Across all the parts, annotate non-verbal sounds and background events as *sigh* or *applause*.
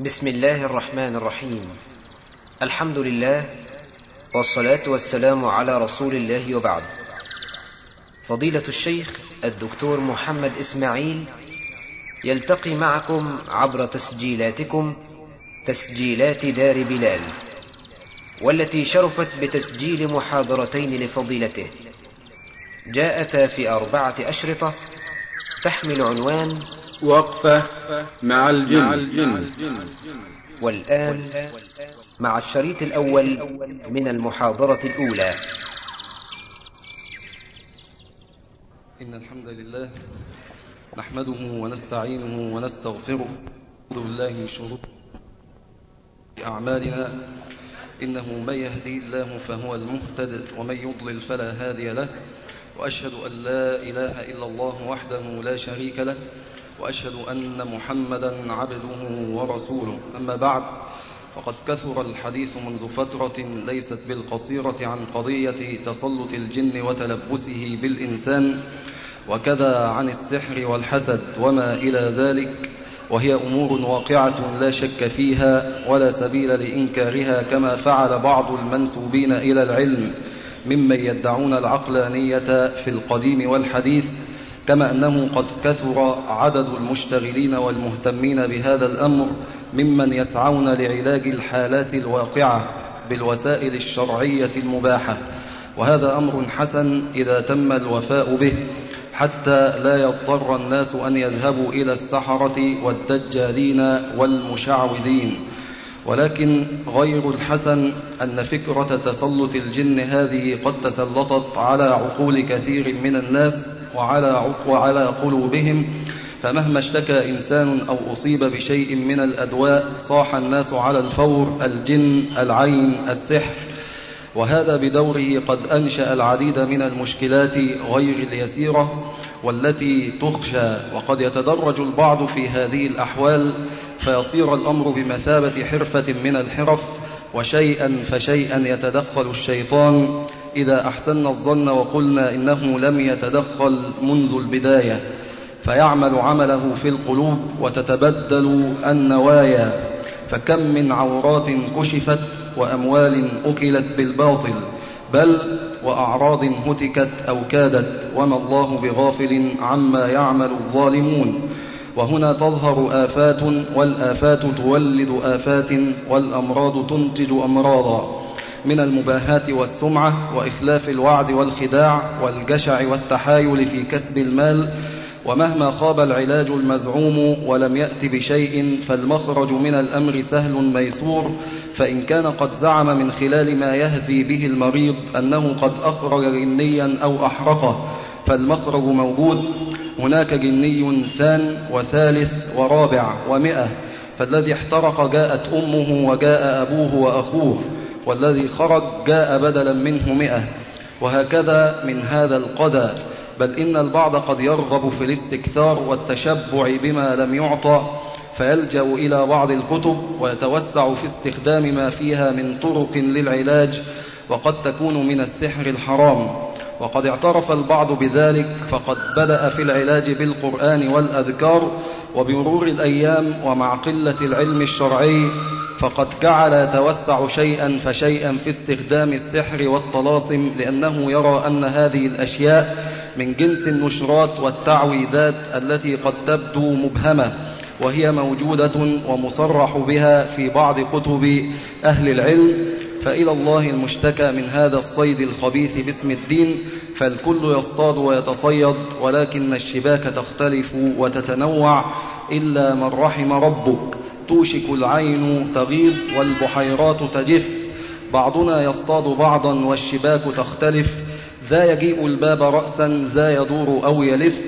بسم الله الرحمن الرحيم. الحمد لله والصلاة والسلام على رسول الله وبعد. فضيلة الشيخ الدكتور محمد إسماعيل يلتقي معكم عبر تسجيلاتكم تسجيلات دار بلال والتي شرفت بتسجيل محاضرتين لفضيلته. جاءتا في أربعة أشرطة تحمل عنوان وقفة مع الجن, مع الجن والآن مع الشريط الأول من المحاضرة الأولى. إن الحمد لله نحمده ونستعينه ونستغفره. نعوذ بالله من شرور أعمالنا. إنه من يهدي الله فهو المهتد ومن يضلل فلا هادي له وأشهد أن لا إله إلا الله وحده لا شريك له وأشهد أن محمدا عبده ورسوله. أما بعد فقد كثر الحديث منذ فترة ليست بالقصيرة عن قضية تسلط الجن وتلبسه بالإنسان وكذا عن السحر والحسد وما إلى ذلك. وهي أمور واقعة لا شك فيها ولا سبيل لإنكارها كما فعل بعض المنسوبين إلى العلم ممن يدعون العقلانية في القديم والحديث كما أنه قد كثر عدد المشتغلين والمهتمين بهذا الأمر ممن يسعون لعلاج الحالات الواقعة بالوسائل الشرعية المباحة. وهذا أمر حسن إذا تم الوفاء به حتى لا يضطر الناس أن يذهبوا إلى السحرة والدجالين والمشعوذين. ولكن غير الحسن أن فكرة تسلط الجن هذه قد تسلطت على عقول كثير من الناس وعلى, وعلى قلوبهم فمهما اشتكى إنسان أو أصيب بشيء من الأدواء صاح الناس على الفور الجن العين السحر. وهذا بدوره قد أنشأ العديد من المشكلات غير اليسيرة. والتي تخشى وقد يتدرج البعض في هذه الأحوال فيصير الأمر بمثابة حرفة من الحرف وشيئا فشيئا يتدخل الشيطان. إذا أحسن الظن وقلنا إنه لم يتدخل منذ البداية فيعمل عمله في القلوب وتتبدل النوايا. فكم من عورات كشفت وأموال أكلت بالباطل بل وأعراض هتكت أو كادت وما الله بغافل عما يعمل الظالمون. وهنا تظهر آفات والآفات تولد آفات والأمراض تنتج أمراضا. من المباهات والسمعة وإخلاف الوعد والخداع والجشع والتحايل في كسب المال. ومهما خاب العلاج المزعوم ولم يأت بشيء فالمخرج من الأمر سهل ميسور. فإن كان قد زعم من خلال ما يهدي به المريض أنه قد أخرج جنيا أو أحرقه فالمخرج موجود. هناك جني ثان وثالث ورابع ومئة. فالذي احترق جاءت أمه وجاء أبوه وأخوه والذي خرج جاء بدلا منه مئة. وهكذا من هذا القدى. بل إن البعض قد يرغب في الاستكثار والتشبع بما لم يعطى. فيلجأ إلى بعض الكتب ويتوسع في استخدام ما فيها من طرق للعلاج وقد تكون من السحر الحرام. وقد اعترف البعض بذلك فقد بدأ في العلاج بالقرآن والأذكار وبمرور الأيام ومع قلة العلم الشرعي فقد جعل يتوسع شيئا فشيئا في استخدام السحر والطلاسم لأنه يرى أن هذه الأشياء من جنس النشرات والتعويذات التي قد تبدو مبهمة. وهي موجودة ومصرح بها في بعض كتب أهل العلم فإلى الله المشتكى من هذا الصيد الخبيث باسم الدين فالكل يصطاد ويتصيد ولكن الشباك تختلف وتتنوع إلا من رحم ربك. توشك العين تغيض والبحيرات تجف. بعضنا يصطاد بعضا والشباك تختلف. ذا يجيء الباب رأسا ذا يدور أو يلف.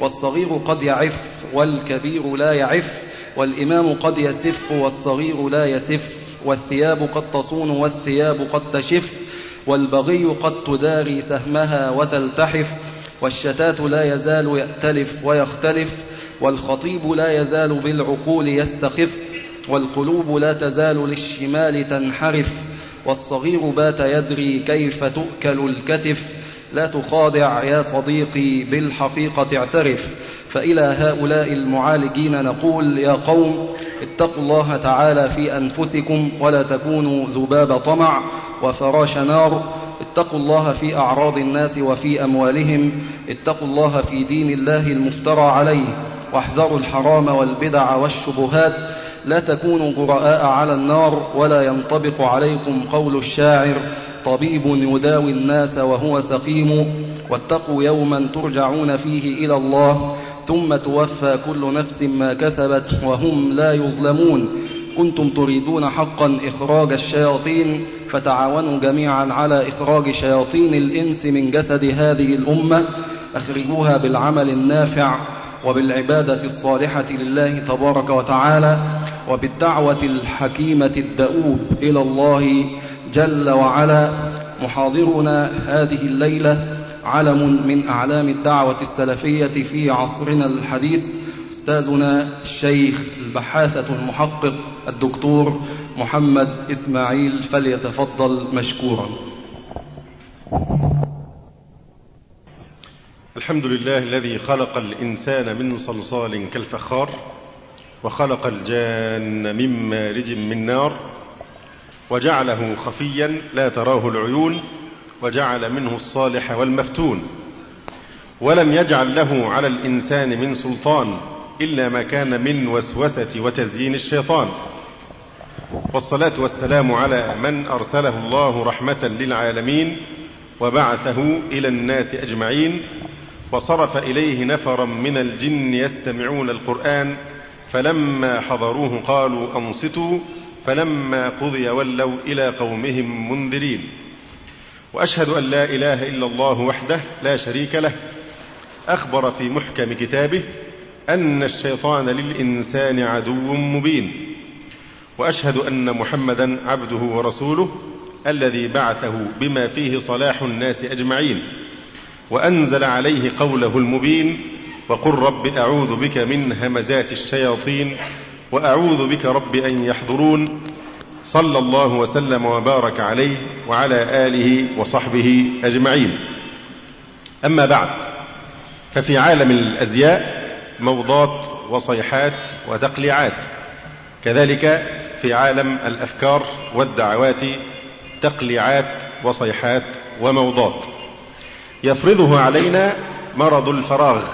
والصغير قد يعف والكبير لا يعف والإمام قد يسف والصغير لا يسف والثياب قد تصون والثياب قد تشف والبغي قد تداري سهمها وتلتحف والشتات لا يزال يأتلف ويختلف والخطيب لا يزال بالعقول يستخف والقلوب لا تزال للشمال تنحرف والصغير بات يدري كيف تؤكل الكتف لا تخادع يا صديقي بالحقيقة اعترف فإلى هؤلاء المعالجين نقول يا قوم اتقوا الله تعالى في أنفسكم ولا تكونوا ذباب طمع وفراش نار اتقوا الله في أعراض الناس وفي أموالهم اتقوا الله في دين الله المفترى عليه واحذروا الحرام والبدع والشبهات لا تكونوا جراء على النار ولا ينطبق عليكم قول الشاعر طبيب يداوي الناس وهو سقيم واتقوا يوما ترجعون فيه إلى الله ثم توفى كل نفس ما كسبت وهم لا يظلمون. كنتم تريدون حقا إخراج الشياطين فتعاونوا جميعا على إخراج شياطين الإنس من جسد هذه الأمة. أخرجوها بالعمل النافع وبالعبادة الصالحة لله تبارك وتعالى وبالدعوة الحكيمة الدؤوب إلى الله جل وعلا محاضرنا هذه الليلة علم من أعلام الدعوة السلفية في عصرنا الحديث أستاذنا الشيخ البحاثة المحقق الدكتور محمد إسماعيل فليتفضل مشكورا. الحمد لله الذي خلق الإنسان من صلصال كالفخار وخلق الجان من مارج من نار وجعله خفيا لا تراه العيون وجعل منه الصالح والمفتون ولم يجعل له على الإنسان من سلطان إلا ما كان من وسوسة وتزيين الشيطان والصلاة والسلام على من أرسله الله رحمة للعالمين وبعثه إلى الناس أجمعين وصرف إليه نفرا من الجن يستمعون القرآن فلما حضروه قالوا أنصتوا فلما قضي ولوا إلى قومهم منذرين. وأشهد أن لا إله إلا الله وحده لا شريك له. أخبر في محكم كتابه أن الشيطان للإنسان عدو مبين. وأشهد أن محمدا عبده ورسوله الذي بعثه بما فيه صلاح الناس أجمعين. وأنزل عليه قوله المبين وقل رب أعوذ بك من همزات الشياطين وأعوذ بك رب أن يحضرون. صلى الله وسلم وبارك عليه وعلى آله وصحبه أجمعين. أما بعد ففي عالم الأزياء موضات وصيحات وتقليعات. كذلك في عالم الأفكار والدعوات تقليعات وصيحات وموضات. يفرضه علينا مرض الفراغ.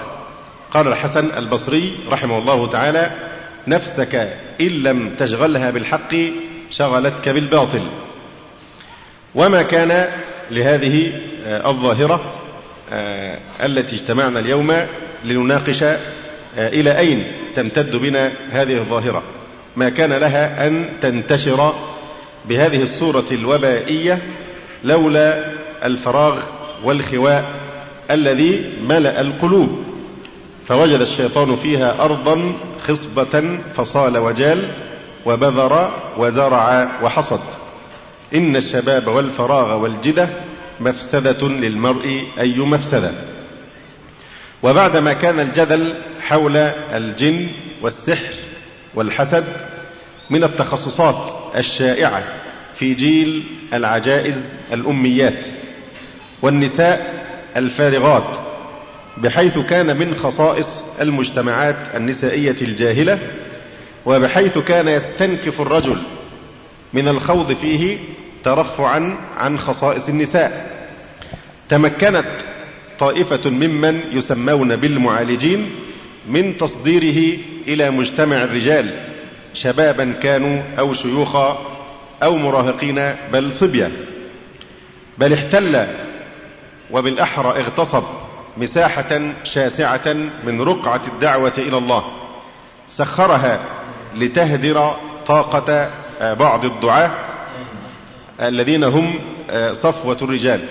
قال الحسن البصري رحمه الله تعالى نفسك إن لم تشغلها بالحق شغلتك بالباطل. وما كان لهذه الظاهرة التي اجتمعنا اليوم لنناقش إلى أين تمتد بنا هذه الظاهرة. ما كان لها أن تنتشر بهذه الصورة الوبائية لولا الفراغ والخواء الذي ملأ القلوب. فوجد الشيطان فيها أرضا خصبة فصال وجال وبذر وزرع وحصد. إن الشباب والفراغ والجدة مفسدة للمرء أي مفسدة. وبعدما كان الجدل حول الجن والسحر والحسد من التخصصات الشائعة في جيل العجائز الأميات والنساء الفارغات بحيث كان من خصائص المجتمعات النسائية الجاهلة وبحيث كان يستنكف الرجل من الخوض فيه ترفعا عن خصائص النساء. تمكنت طائفة ممن يسمون بالمعالجين من تصديره إلى مجتمع الرجال شبابا كانوا أو شيوخا أو مراهقين بل صبيا. بل احتل وبالأحرى اغتصب. مساحة شاسعة من رقعة الدعوة إلى الله. سخرها لتهدر طاقة بعض الدعاة الذين هم صفوة الرجال.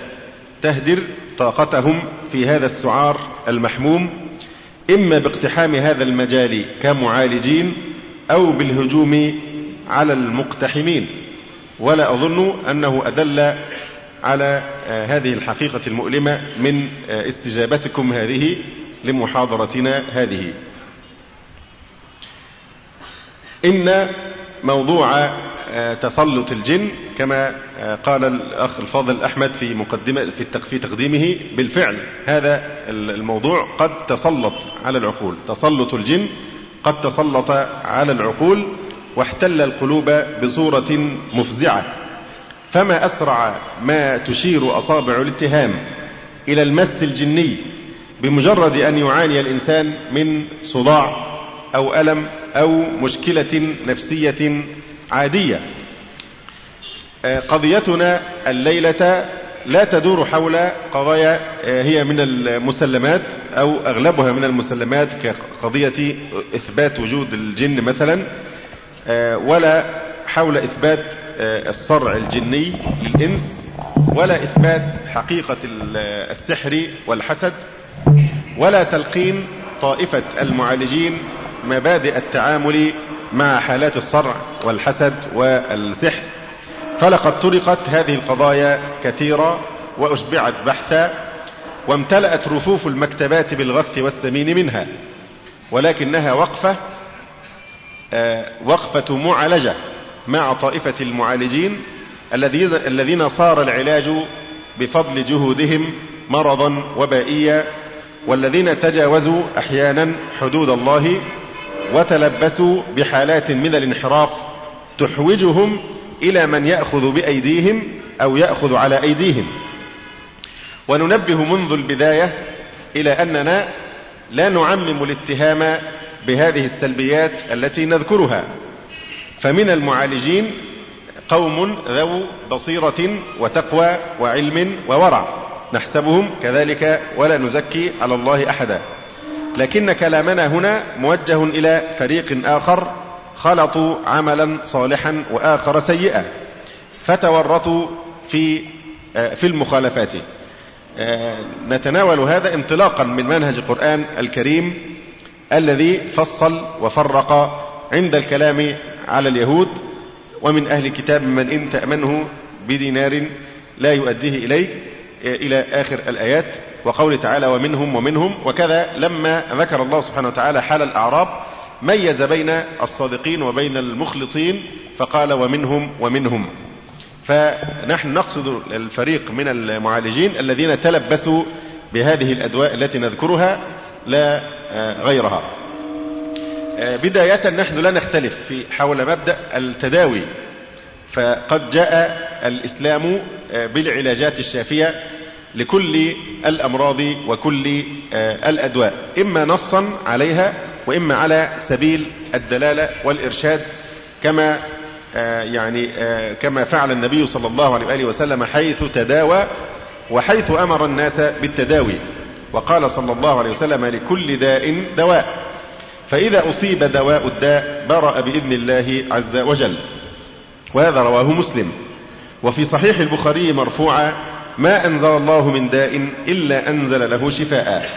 تهدر طاقتهم في هذا السعار المحموم إما باقتحام هذا المجال كمعالجين أو بالهجوم على المقتحمين. ولا أظن أنه أدل على هذه الحقيقة المؤلمة من استجابتكم هذه لمحاضرتنا هذه. إن موضوع تسلط الجن كما قال الأخ الفاضل أحمد في مقدمة في في تقديمه بالفعل هذا الموضوع قد تسلط على العقول. تسلط الجن قد تسلط على العقول واحتل القلوب بصورة مفزعة. فما أسرع ما تشير أصابع الاتهام إلى المس الجني بمجرد أن يعاني الإنسان من صداع أو ألم أو مشكلة نفسية عادية. قضيتنا الليلة لا تدور حول قضايا هي من المسلمات أو أغلبها من المسلمات كقضية إثبات وجود الجن مثلا ولا حول إثبات الصرع الجني للإنس ولا إثبات حقيقة السحر والحسد ولا تلقين طائفة المعالجين مبادئ التعامل مع حالات الصرع والحسد والسحر. فلقد طرقت هذه القضايا كثيرا وأشبعت بحثا وامتلأت رفوف المكتبات بالغث والسمين منها ولكنها وقفة وقفة معالجة. مع طائفة المعالجين الذين صار العلاج بفضل جهودهم مرضا وبائيا والذين تجاوزوا أحيانا حدود الله وتلبسوا بحالات من الانحراف تحوجهم إلى من يأخذ بأيديهم أو يأخذ على أيديهم. وننبه منذ البداية إلى أننا لا نعمم الاتهام بهذه السلبيات التي نذكرها. فمن المعالجين قوم ذو بصيرة وتقوى وعلم وورع. نحسبهم كذلك ولا نزكي على الله أحدا. لكن كلامنا هنا موجه إلى فريق آخر خلطوا عملا صالحا وآخر سيئا. فتورطوا في في المخالفات. نتناول هذا انطلاقا من منهج القرآن الكريم الذي فصل وفرق عند الكلام على اليهود ومن أهل الكتاب من إن تأمنه بدينار لا يؤديه إليك إلى آخر الآيات وقول تعالى ومنهم ومنهم وكذا لما ذكر الله سبحانه وتعالى حال الأعراب ميز بين الصادقين وبين المخلصين فقال ومنهم ومنهم. فنحن نقصد الفريق من المعالجين الذين تلبسوا بهذه الأدواء التي نذكرها لا غيرها. بداية نحن لا نختلف في حول مبدأ التداوي. فقد جاء الإسلام بالعلاجات الشافية لكل الأمراض وكل الأدواء إما نصا عليها وإما على سبيل الدلالة والإرشاد كما يعني كما فعل النبي صلى الله عليه وآله وسلم حيث تداوى وحيث أمر الناس بالتداوي. وقال صلى الله عليه وسلم لكل داء دواء. فإذا أصيب دواء الداء برأ بإذن الله عز وجل. وهذا رواه مسلم. وفي صحيح البخاري مرفوعا ما أنزل الله من داء إلا أنزل له شفاء.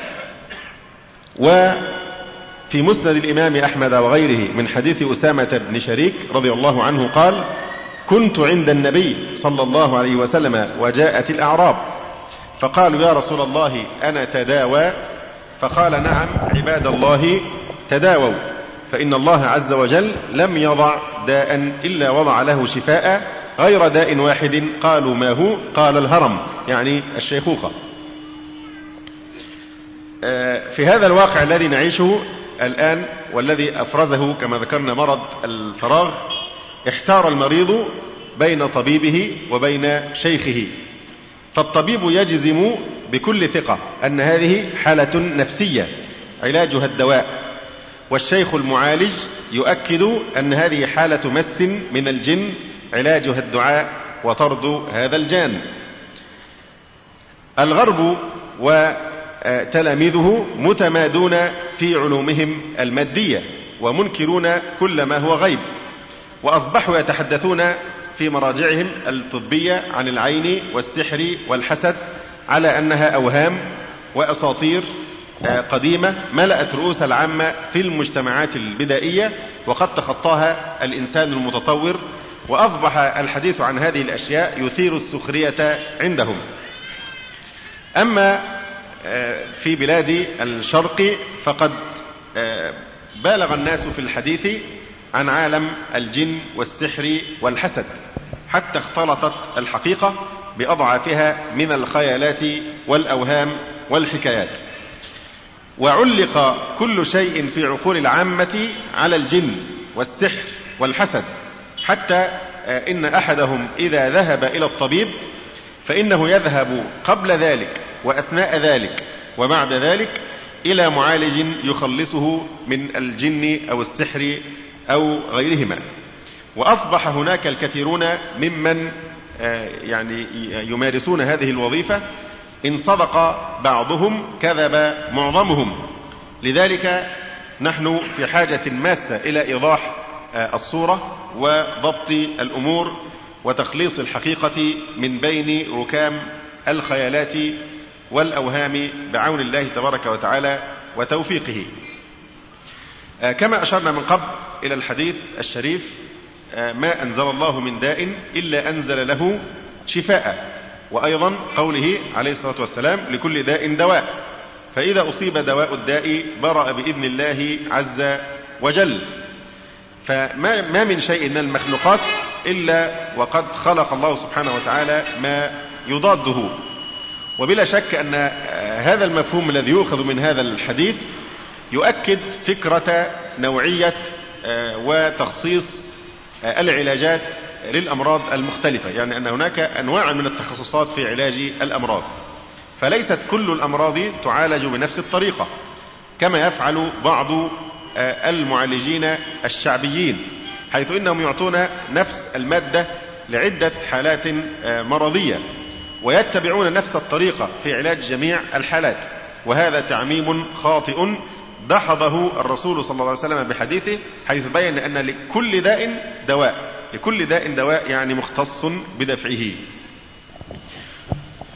وفي مسند الإمام أحمد وغيره من حديث أسامة بن شريك رضي الله عنه قال كنت عند النبي صلى الله عليه وسلم وجاءت الأعراب. فقالوا يا رسول الله أنا تداوى؟ فقال نعم عباد الله تداووا فإن الله عز وجل لم يضع داء إلا وضع له شفاء غير داء واحد. قالوا ما هو؟ قال الهرم يعني الشيخوخة. في هذا الواقع الذي نعيشه الآن والذي أفرزه كما ذكرنا مرض الفراغ احتار المريض بين طبيبه وبين شيخه. فالطبيب يجزم بكل ثقة أن هذه حالة نفسية علاجها الدواء. والشيخ المعالج يؤكد أن هذه حالة مس من الجن علاجها الدعاء وطرد هذا الجان. الغرب وتلاميذه متمادون في علومهم المادية ومنكرون كل ما هو غيب وأصبحوا يتحدثون في مراجعهم الطبية عن العين والسحر والحسد على أنها أوهام وأساطير قديمة ملأت رؤوس العامة في المجتمعات البدائية وقد تخطاها الإنسان المتطور وأصبح الحديث عن هذه الأشياء يثير السخرية عندهم. أما في بلاد الشرق فقد بالغ الناس في الحديث عن عالم الجن والسحر والحسد حتى اختلطت الحقيقة بأضعافها من الخيالات والأوهام والحكايات. وعلق كل شيء في عقول العامة على الجن والسحر والحسد حتى آه، إن أحدهم إذا ذهب إلى الطبيب فإنه يذهب قبل ذلك وأثناء ذلك وبعد ذلك إلى معالج يخلصه من الجن أو السحر أو غيرهما. وأصبح هناك الكثيرون ممن آه، يعني يمارسون هذه الوظيفة إن صدق بعضهم كذب معظمهم. لذلك نحن في حاجة ماسة إلى إيضاح آه، الصورة وضبط الأمور وتخليص الحقيقة من بين ركام الخيالات والأوهام بعون الله تبارك وتعالى وتوفيقه. آه، كما أشرنا من قبل إلى الحديث الشريف آه، ما أنزل الله من داء إلا أنزل له شفاء. وأيضا قوله عليه الصلاة والسلام لكل داء دواء. فإذا أصيب دواء الداء برأ بإذن الله عز وجل. فما ما من شيء من المخلوقات إلا وقد خلق الله سبحانه وتعالى ما يضاده. وبلا شك أن هذا المفهوم الذي يؤخذ من هذا الحديث يؤكد فكرة نوعية آه، وتخصيص آه، العلاجات للأمراض المختلفة يعني أن هناك أنواع من التخصصات في علاج الأمراض. فليست كل الأمراض تعالج بنفس الطريقة كما يفعل بعض آه، المعالجين الشعبيين حيث إنهم يعطون نفس المادة لعدة حالات آه، مرضية ويتبعون نفس الطريقة في علاج جميع الحالات وهذا تعميم خاطئ دحضه الرسول صلى الله عليه وسلم بحديثه حيث بين أن لكل داء دواء لكل داء دواء يعني مختص بدفعه.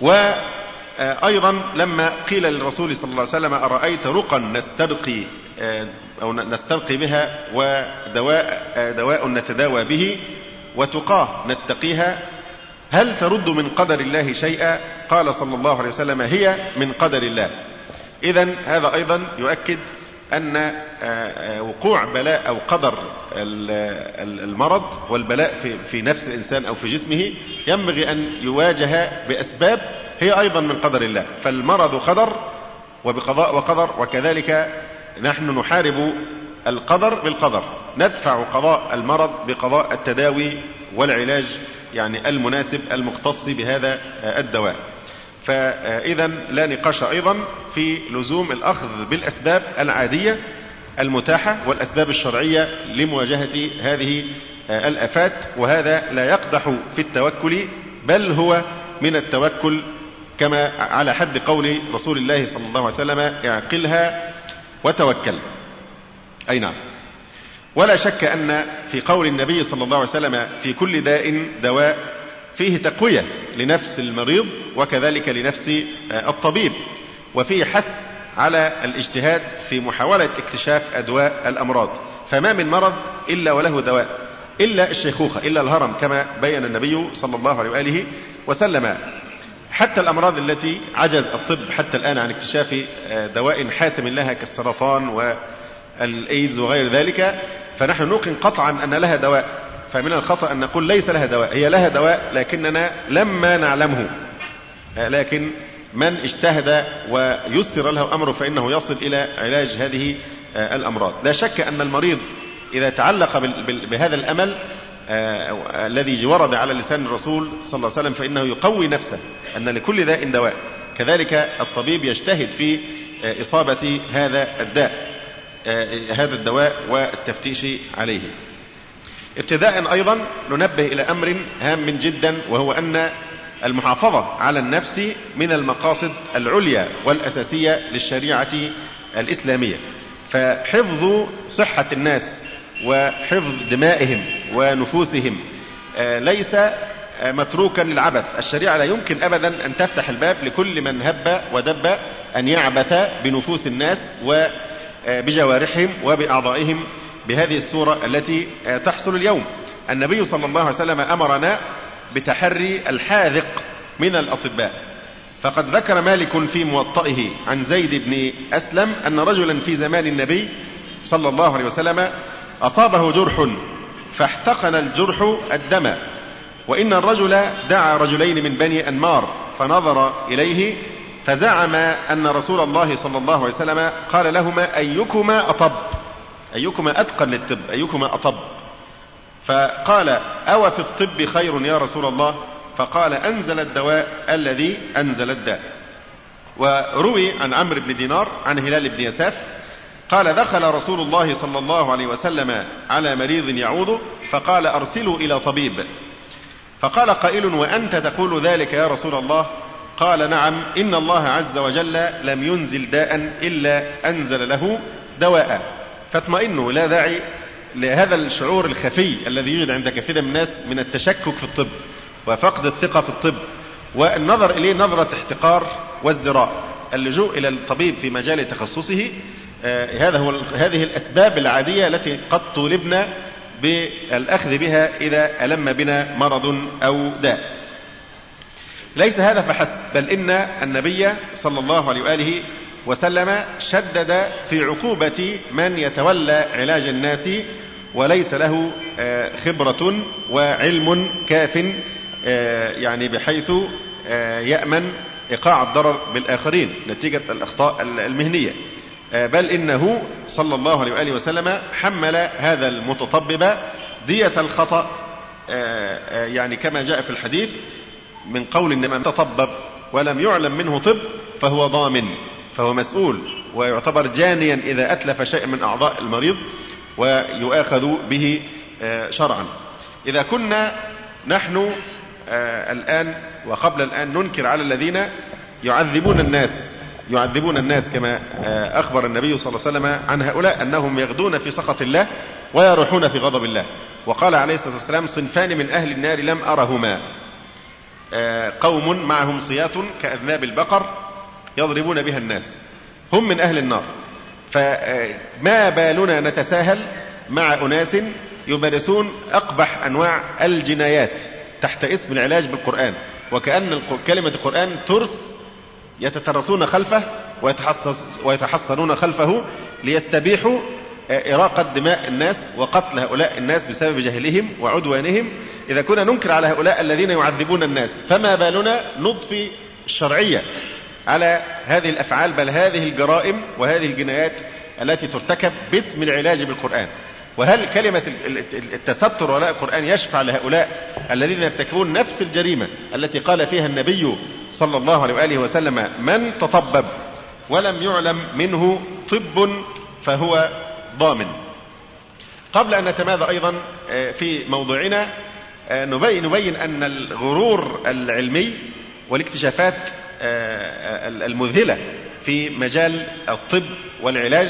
وأيضا لما قيل للرسول صلى الله عليه وسلم أرأيت رقا نستبقي آه، أو نسترقي بها ودواء آه، دواء نتداوى به وتقاه نتقيها هل ترد من قدر الله شيئا؟ قال صلى الله عليه وسلم هي من قدر الله. إذا هذا أيضا يؤكد أن آه، وقوع بلاء أو قدر المرض والبلاء في في نفس الإنسان أو في جسمه ينبغي أن يواجه بأسباب هي أيضا من قدر الله. فالمرض قدر وبقضاء وقدر وكذلك نحن نحارب القدر بالقدر. ندفع قضاء المرض بقضاء التداوي والعلاج يعني المناسب المختص بهذا الدواء. فإذا لا نقاش أيضا في لزوم الأخذ بالأسباب العادية المتاحة والأسباب الشرعية لمواجهة هذه الآفات وهذا لا يقدح في التوكل بل هو من التوكل كما على حد قول رسول الله صلى الله عليه وسلم اعقلها وتوكل. أي نعم. ولا شك أن في قول النبي صلى الله عليه وسلم في كل داء دواء فيه تقوية لنفس المريض وكذلك لنفس الطبيب. وفيه حث على الاجتهاد في محاولة اكتشاف أدواء الأمراض. فما من مرض إلا وله دواء إلا الشيخوخة إلا الهرم كما بين النبي صلى الله عليه وآله وسلم. حتى الأمراض التي عجز الطب حتى الآن عن اكتشاف آه، دواء حاسم لها كالسرطان والإيدز وغير ذلك فنحن نوقن قطعا أن لها دواء. فمن الخطأ أن نقول ليس لها دواء هي لها دواء لكننا لما نعلمه. آه، لكن من اجتهد ويسر له أمره فإنه يصل إلى علاج هذه آه، الأمراض. لا شك أن المريض إذا تعلق بهذا الأمل آه، الذي ورد على لسان الرسول صلى الله عليه وسلم فإنه يقوي نفسه أن لكل داء دواء. كذلك الطبيب يجتهد في إصابة هذا الداء هذا الدواء والتفتيش عليه. ابتداء أيضا ننبه إلى أمر هام جدا وهو أن المحافظة على النفس من المقاصد العليا والأساسية للشريعة الإسلامية. فحفظ صحة الناس وحفظ دمائهم ونفوسهم آه، ليس آه، متروكا للعبث. الشريعة لا يمكن أبدا أن تفتح الباب لكل من هب ودب أن يعبث بنفوس الناس وبجوارحهم آه، وبأعضائهم بهذه الصورة التي تحصل اليوم. النبي صلى الله عليه وسلم أمرنا بتحري الحاذق من الأطباء. فقد ذكر مالك في موطئه عن زيد بن أسلم أن رجلا في زمان النبي صلى الله عليه وسلم أصابه جرح فاحتقن الجرح الدم. وإن الرجل دعا رجلين من بني أنمار فنظر إليه فزعم أن رسول الله صلى الله عليه وسلم قال لهما أيكما أطب؟ أيكما أتقن للطب؟ أيكما أطب؟ فقال أو في الطب خير يا رسول الله؟ فقال أنزل الدواء الذي أنزل الداء. وروي عن عمرو بن دينار عن هلال بن يساف قال دخل رسول الله صلى الله عليه وسلم على مريض يعوض فقال أرسلوا إلى طبيب. فقال قائل وأنت تقول ذلك يا رسول الله؟ قال نعم إن الله عز وجل لم ينزل داء إلا أنزل له دواء. فاطمئنوا لا داعي لهذا الشعور الخفي الذي يوجد عند كثير من الناس من التشكك في الطب وفقد الثقة في الطب والنظر إليه نظرة احتقار وازدراء. اللجوء إلى الطبيب في مجال تخصصه آه، هذا هو هذه الأسباب العادية التي قد طولبنا بالأخذ بها إذا ألم بنا مرض أو داء ليس هذا فحسب بل إن النبي صلى الله عليه وآله وسلم شدد في عقوبة من يتولى علاج الناس وليس له آه، خبرة وعلم كاف آه، يعني بحيث آه، يأمن إيقاع الضرر بالآخرين نتيجة الأخطاء المهنية. بل إنه صلى الله عليه وآله وسلم حمل هذا المتطبب دية الخطأ يعني كما جاء في الحديث من قول إن من تطبب ولم يعلم منه طب فهو ضامن. فهو مسؤول ويعتبر جانيا إذا أتلف شيء من أعضاء المريض ويؤاخذ به آه، شرعا. إذا كنا نحن آه، الآن وقبل الآن ننكر على الذين يعذبون الناس يعذبون الناس كما آه، أخبر النبي صلى الله عليه وسلم عن هؤلاء أنهم يغدون في سخط الله ويروحون في غضب الله. وقال عليه الصلاة والسلام صنفان من أهل النار لم أرهما. قوم معهم صياط كأذناب البقر يضربون بها الناس. هم من أهل النار. فما بالنا نتساهل مع أناس يمارسون أقبح أنواع الجنايات تحت اسم العلاج بالقرآن. وكأن كلمة القرآن ترس يتترسون خلفه ويتحصنون خلفه ليستبيحوا إراقة دماء الناس وقتل هؤلاء الناس بسبب جهلهم وعدوانهم. إذا كنا ننكر على هؤلاء الذين يعذبون الناس فما بالنا نضفي الشرعية. على هذه الأفعال بل هذه الجرائم وهذه الجنايات التي ترتكب باسم العلاج بالقرآن. وهل كلمة التستر وراء القرآن يشفع لهؤلاء الذين يرتكبون نفس الجريمة التي قال فيها النبي صلى الله عليه وآله وسلم من تطبب ولم يعلم منه طب فهو ضامن. قبل أن نتماذى أيضا آه، في موضوعنا آه، نبين, نبين أن الغرور العلمي والاكتشافات المذهلة في مجال الطب والعلاج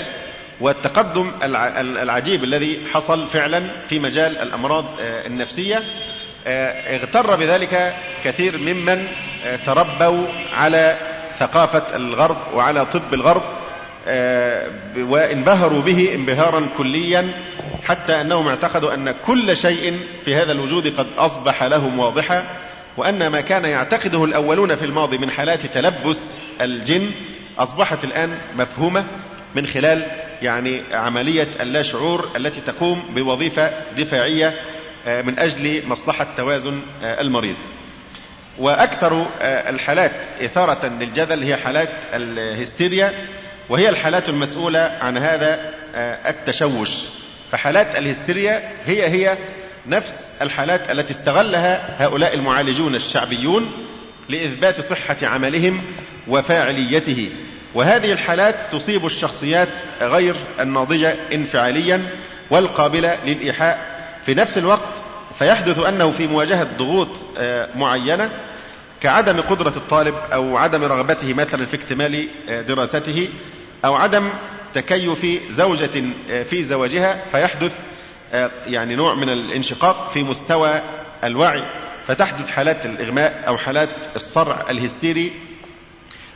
والتقدم العجيب الذي حصل فعلا في مجال الأمراض آه، النفسية. آه، اغتر بذلك كثير ممن تربوا على ثقافة الغرب وعلى طب الغرب وانبهروا به انبهارا كليا حتى أنهم اعتقدوا أن كل شيء في هذا الوجود قد أصبح لهم واضحا. وأن ما كان يعتقده الأولون في الماضي من حالات تلبس الجن أصبحت الآن مفهومة من خلال يعني عملية اللاشعور التي تقوم بوظيفة دفاعية آه، من أجل مصلحة توازن آه، المريض. وأكثر آه، الحالات إثارة للجدل هي حالات الهستيريا وهي الحالات المسؤولة عن هذا التشوش. فحالات الهستيريا هي هي نفس الحالات التي استغلها هؤلاء المعالجون الشعبيون لإثبات صحة عملهم وفاعليته. وهذه الحالات تصيب الشخصيات غير الناضجة انفعاليا والقابلة للإيحاء. في نفس الوقت فيحدث أنه في مواجهة ضغوط آه، معينة كعدم قدرة الطالب أو عدم رغبته مثلا في اكتمال آه، دراسته أو عدم تكيف زوجة آه، في زواجها فيحدث يعني نوع من الانشقاق في مستوى الوعي. فتحدث حالات الإغماء أو حالات الصرع الهستيري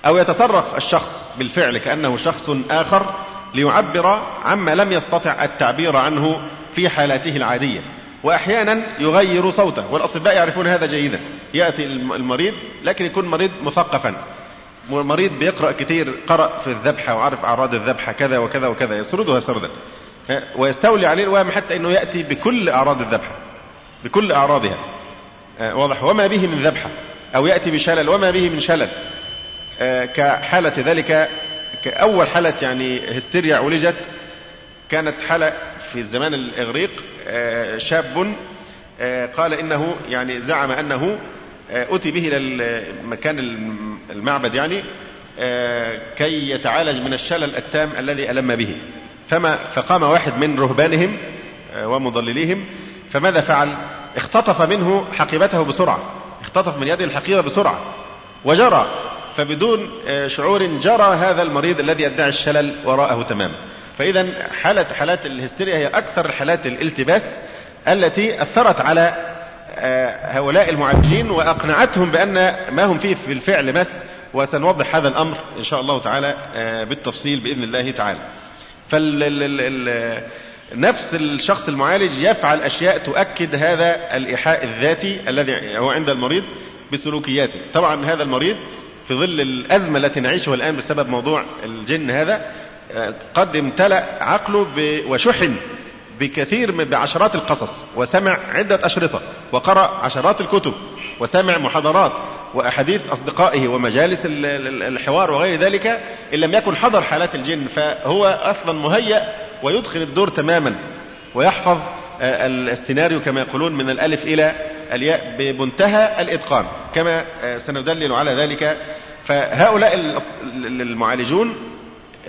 أو يتصرف الشخص بالفعل كأنه شخص آخر ليعبر عما لم يستطع التعبير عنه في حالاته العادية. وأحيانا يغير صوته والأطباء يعرفون هذا جيدا. يأتي المريض لكن يكون مريض مثقفا. مريض بيقرأ كثير قرأ في الذبحة وعرف أعراض الذبحة كذا وكذا وكذا يسردها سردا. ويستولي عليه الوهم حتى أنه يأتي بكل أعراض الذبحة. بكل أعراضها. واضح. وما به من ذبحة. أو يأتي بشلل. وما به من شلل. كحالة ذلك كأول حالة يعني هستيريا عولجت كانت حالة في الزمان الإغريق شاب قال إنه يعني زعم أنه أتي به إلى مكان المعبد يعني كي يتعالج من الشلل التام الذي ألم به. فما فقام واحد من رهبانهم ومضلليهم فماذا فعل؟ اختطف منه حقيبته بسرعة اختطف من يده الحقيبة بسرعة وجرى فبدون شعور جرى هذا المريض الذي يدعي الشلل وراءه تماما. فإذا حالة حالات الهستيريا هي أكثر حالات الالتباس التي أثرت على هؤلاء المعالجين وأقنعتهم بأن ما هم فيه في الفعل مس وسنوضح هذا الأمر إن شاء الله تعالى بالتفصيل بإذن الله تعالى. فال نفس الشخص المعالج يفعل أشياء تؤكد هذا الإيحاء الذاتي الذي هو عند المريض بسلوكياته. طبعا هذا المريض في ظل الأزمة التي نعيشها الآن بسبب موضوع الجن هذا قد امتلأ عقله وشحن بكثير من بعشرات القصص وسمع عدة أشرطة وقرأ عشرات الكتب وسمع محاضرات وأحاديث أصدقائه ومجالس الحوار وغير ذلك إن لم يكن حضر حالات الجن فهو أصلا مهيأ ويدخل الدور تماما ويحفظ السيناريو كما يقولون من الألف إلى الياء بمنتهى الإتقان كما سندلل على ذلك. فهؤلاء المعالجون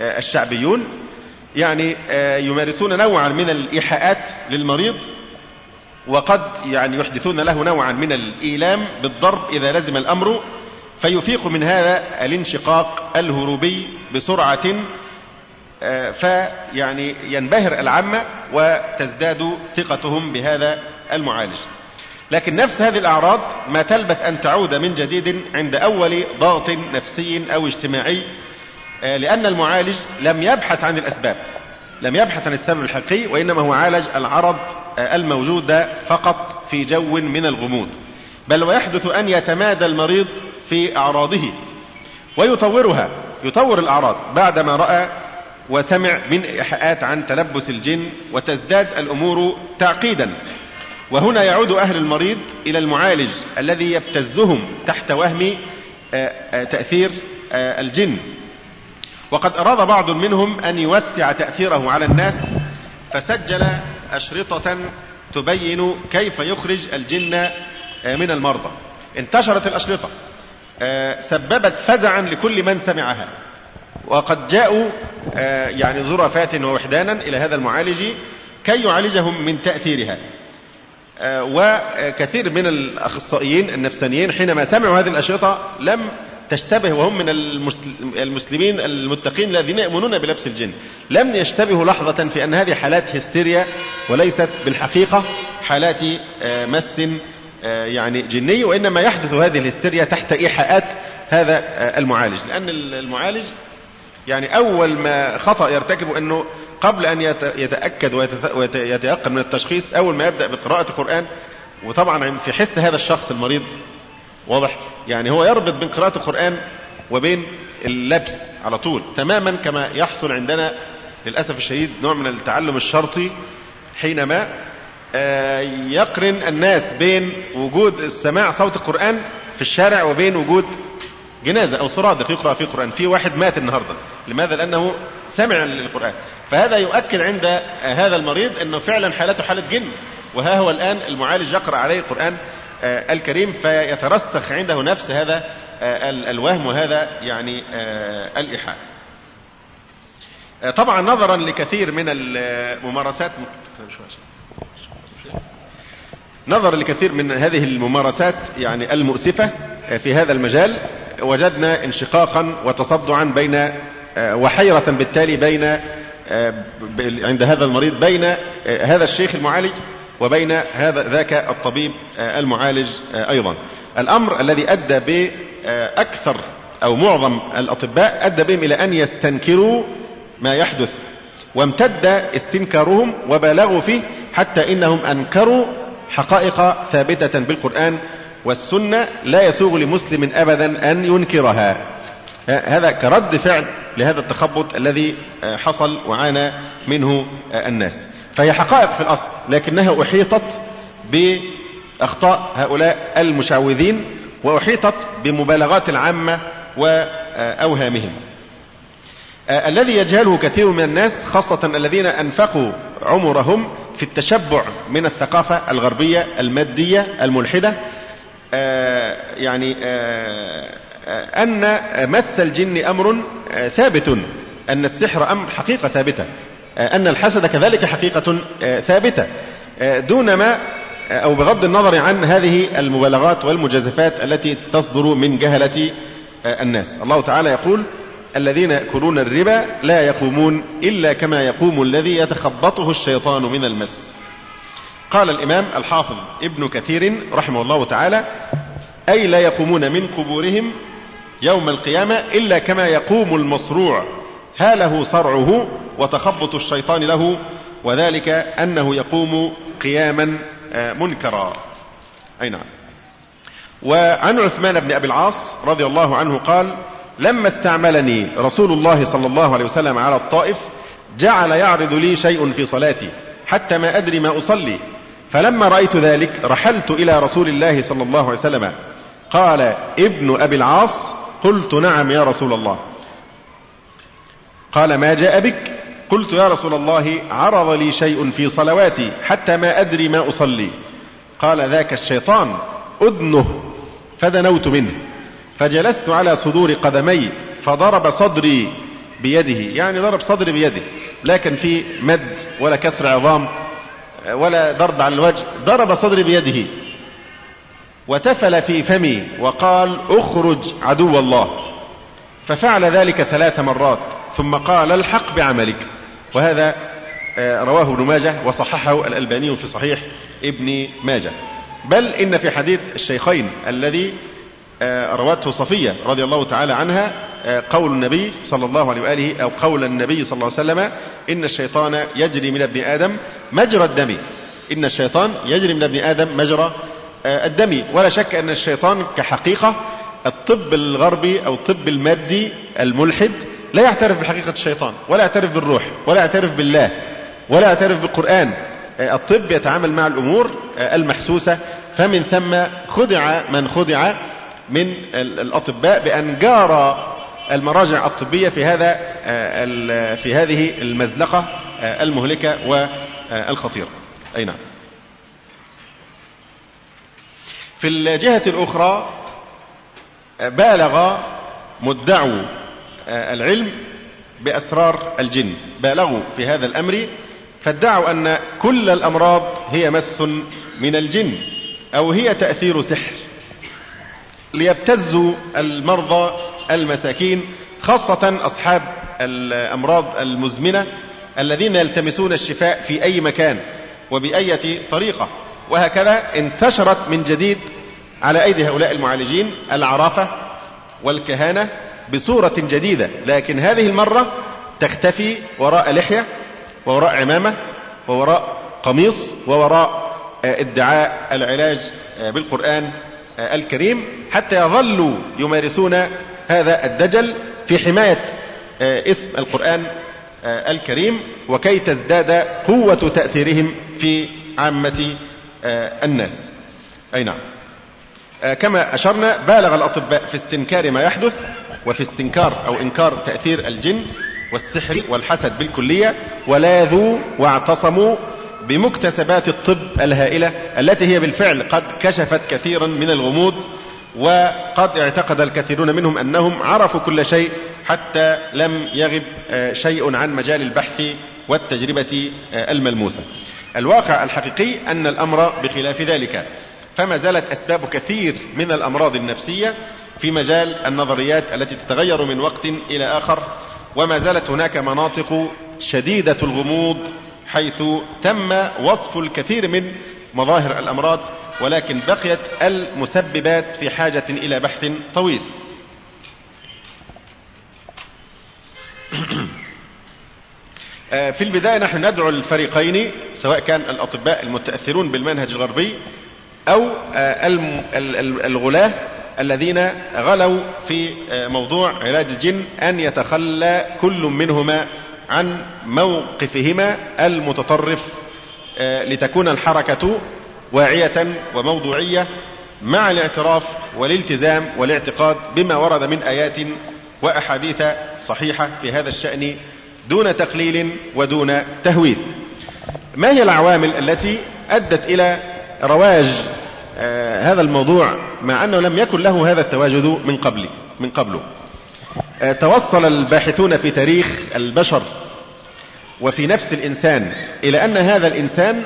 الشعبيون يعني يمارسون نوعا من الإيحاءات للمريض وقد يعني يحدثون له نوعا من الإيلام بالضرب إذا لزم الأمر فيفيق من هذا الانشقاق الهروبي بسرعة فيعني ينبهر العامة وتزداد ثقتهم بهذا المعالج. لكن نفس هذه الأعراض ما تلبث أن تعود من جديد عند أول ضغط نفسي أو اجتماعي لأن المعالج لم يبحث عن الأسباب لم يبحث عن السبب الحقيقي وإنما هو عالج العرض الموجود فقط في جو من الغموض. بل ويحدث أن يتمادى المريض في أعراضه ويطورها يطور الأعراض بعدما رأى وسمع من إيحاءات عن تلبس الجن وتزداد الأمور تعقيدا. وهنا يعود أهل المريض إلى المعالج الذي يبتزهم تحت وهم تأثير الجن. وقد أراد بعض منهم أن يوسع تأثيره على الناس فسجل أشرطة تبين كيف يخرج الجن من المرضى. انتشرت الأشرطة سببت فزعا لكل من سمعها. وقد جاءوا يعني زرفات ووحدانا إلى هذا المعالج كي يعالجهم من تأثيرها. وكثير من الأخصائيين النفسانيين حينما سمعوا هذه الأشرطة لم تشتبه وهم من المسلمين المتقين الذين يؤمنون بلبس الجن. لم يشتبهوا لحظة في أن هذه حالات هستيريا وليست بالحقيقة حالات مس يعني جني وإنما يحدث هذه الهستيريا تحت إيحاءات هذا المعالج. لأن المعالج يعني أول ما خطأ يرتكبه أنه قبل أن يتأكد ويتيقن من التشخيص أول ما يبدأ بقراءة القرآن وطبعا في حس هذا الشخص المريض واضح؟ يعني هو يربط بين قراءة القرآن وبين اللبس على طول تماما كما يحصل عندنا للأسف الشديد نوع من التعلم الشرطي حينما يقرن الناس بين وجود السماع صوت القرآن في الشارع وبين وجود جنازة أو سرادق يقرأ فيه القرآن في واحد مات النهاردة لماذا؟ لأنه سمع القرآن فهذا يؤكد عند هذا المريض أنه فعلا حالته حالة جن وها هو الآن المعالج يقرأ عليه القرآن الكريم فيترسخ عنده نفس هذا الوهم وهذا يعني الإيحاء. طبعا نظرا لكثير من الممارسات نظرا لكثير من هذه الممارسات يعني المؤسفة في هذا المجال. وجدنا انشقاقا وتصدعا بين وحيرة بالتالي بين عند هذا المريض بين هذا الشيخ المعالج وبين هذا ذاك الطبيب المعالج أيضا. الأمر الذي أدى بأكثر أو معظم الأطباء أدى بهم إلى أن يستنكروا ما يحدث وامتد استنكارهم وبالغوا فيه حتى إنهم أنكروا حقائق ثابتة بالقرآن والسنة لا يسوغ لمسلم أبدا أن ينكرها. هذا كرد فعل لهذا التخبط الذي حصل وعانى منه الناس. فهي حقائق في الأصل لكنها أحيطت بأخطاء هؤلاء المشعوذين وأحيطت بمبالغات العامة وأوهامهم. الذي يجهله كثير من الناس خاصة الذين أنفقوا عمرهم في التشبع من الثقافة الغربية المادية الملحدة يعني أن مس الجن أمر ثابت أن السحر أمر حقيقة ثابتة. أن الحسد كذلك حقيقة ثابتة دون ما أو بغض النظر عن هذه المبالغات والمجازفات التي تصدر من جهلة الناس. الله تعالى يقول الذين يأكلون الربا لا يقومون إلا كما يقوم الذي يتخبطه الشيطان من المس. قال الإمام الحافظ ابن كثير رحمه الله تعالى أي لا يقومون من قبورهم يوم القيامة إلا كما يقوم المصروع. هاله صرعه وتخبط الشيطان له وذلك أنه يقوم قياما منكرا. أي نعم. وعن عثمان بن أبي العاص رضي الله عنه قال لما استعملني رسول الله صلى الله عليه وسلم على الطائف جعل يعرض لي شيء في صلاتي حتى ما أدري ما أصلي. فلما رأيت ذلك رحلت إلى رسول الله صلى الله عليه وسلم. قال ابن أبي العاص قلت نعم يا رسول الله. قال ما جاء بك؟ قلت يا رسول الله عرض لي شيء في صلواتي حتى ما أدري ما أصلي. قال ذاك الشيطان أدنه فدنوت منه. فجلست على صدور قدمي فضرب صدري بيده. يعني ضرب صدري بيده. لكن في مد ولا كسر عظام ولا ضرب على الوجه ضرب صدري بيده. وتفل في فمي وقال اخرج عدو الله. ففعل ذلك ثلاث مرات ثم قال الحق بعملك. وهذا رواه ابن ماجه وصححه الألباني في صحيح ابن ماجه. بل إن في حديث الشيخين الذي روته صفية رضي الله تعالى عنها قول النبي صلى الله عليه وآله أو قول النبي صلى الله عليه وسلم إن الشيطان يجري من ابن آدم مجرى الدم. إن الشيطان يجري من ابن آدم مجرى الدم. ولا شك أن الشيطان كحقيقة الطب الغربي أو الطب المادي الملحد لا يعترف بحقيقة الشيطان ولا يعترف بالروح ولا يعترف بالله ولا يعترف بالقرآن. الطب يتعامل مع الأمور المحسوسة. فمن ثم خدع من خدع من الأطباء بأن جار المراجع الطبية في هذا في هذه المزلقة المهلكة والخطيرة أي نعم. في الجهة الأخرى بالغ مدعو العلم بأسرار الجن. بالغوا في هذا الأمر فادعوا أن كل الأمراض هي مس من الجن أو هي تأثير سحر. ليبتزوا المرضى المساكين خاصة أصحاب الأمراض المزمنة الذين يلتمسون الشفاء في أي مكان وبأية طريقة. وهكذا انتشرت من جديد على أيدي هؤلاء المعالجين العرافة والكهانة بصورة جديدة لكن هذه المرة تختفي وراء لحية ووراء عمامة ووراء قميص ووراء ادعاء العلاج بالقرآن الكريم حتى يظلوا يمارسون هذا الدجل في حماية اسم القرآن الكريم وكي تزداد قوة تأثيرهم في عامة الناس. أي نعم. كما أشرنا بالغ الأطباء في استنكار ما يحدث وفي استنكار أو إنكار تأثير الجن والسحر والحسد بالكلية ولاذوا واعتصموا بمكتسبات الطب الهائلة التي هي بالفعل قد كشفت كثيرا من الغموض وقد اعتقد الكثيرون منهم أنهم عرفوا كل شيء حتى لم يغب شيء عن مجال البحث والتجربة الملموسة. الواقع الحقيقي أن الأمر بخلاف ذلك. فما زالت أسباب كثير من الأمراض النفسية في مجال النظريات التي تتغير من وقت إلى آخر وما زالت هناك مناطق شديدة الغموض حيث تم وصف الكثير من مظاهر الأمراض ولكن بقيت المسببات في حاجة إلى بحث طويل. *clears throat* في البداية نحن ندعو الفريقين سواء كان الأطباء المتأثرون بالمنهج الغربي أو الغلاة الذين غلوا في موضوع علاج الجن أن يتخلى كل منهما عن موقفهما المتطرف لتكون الحركة واعية وموضوعية مع الاعتراف والالتزام والاعتقاد بما ورد من آيات وأحاديث صحيحة في هذا الشأن دون تقليل ودون تهويل. ما هي العوامل التي أدت إلى رواج آه هذا الموضوع مع أنه لم يكن له هذا التواجد من قبل من قبله. آه توصل الباحثون في تاريخ البشر وفي نفس الإنسان إلى أن هذا الإنسان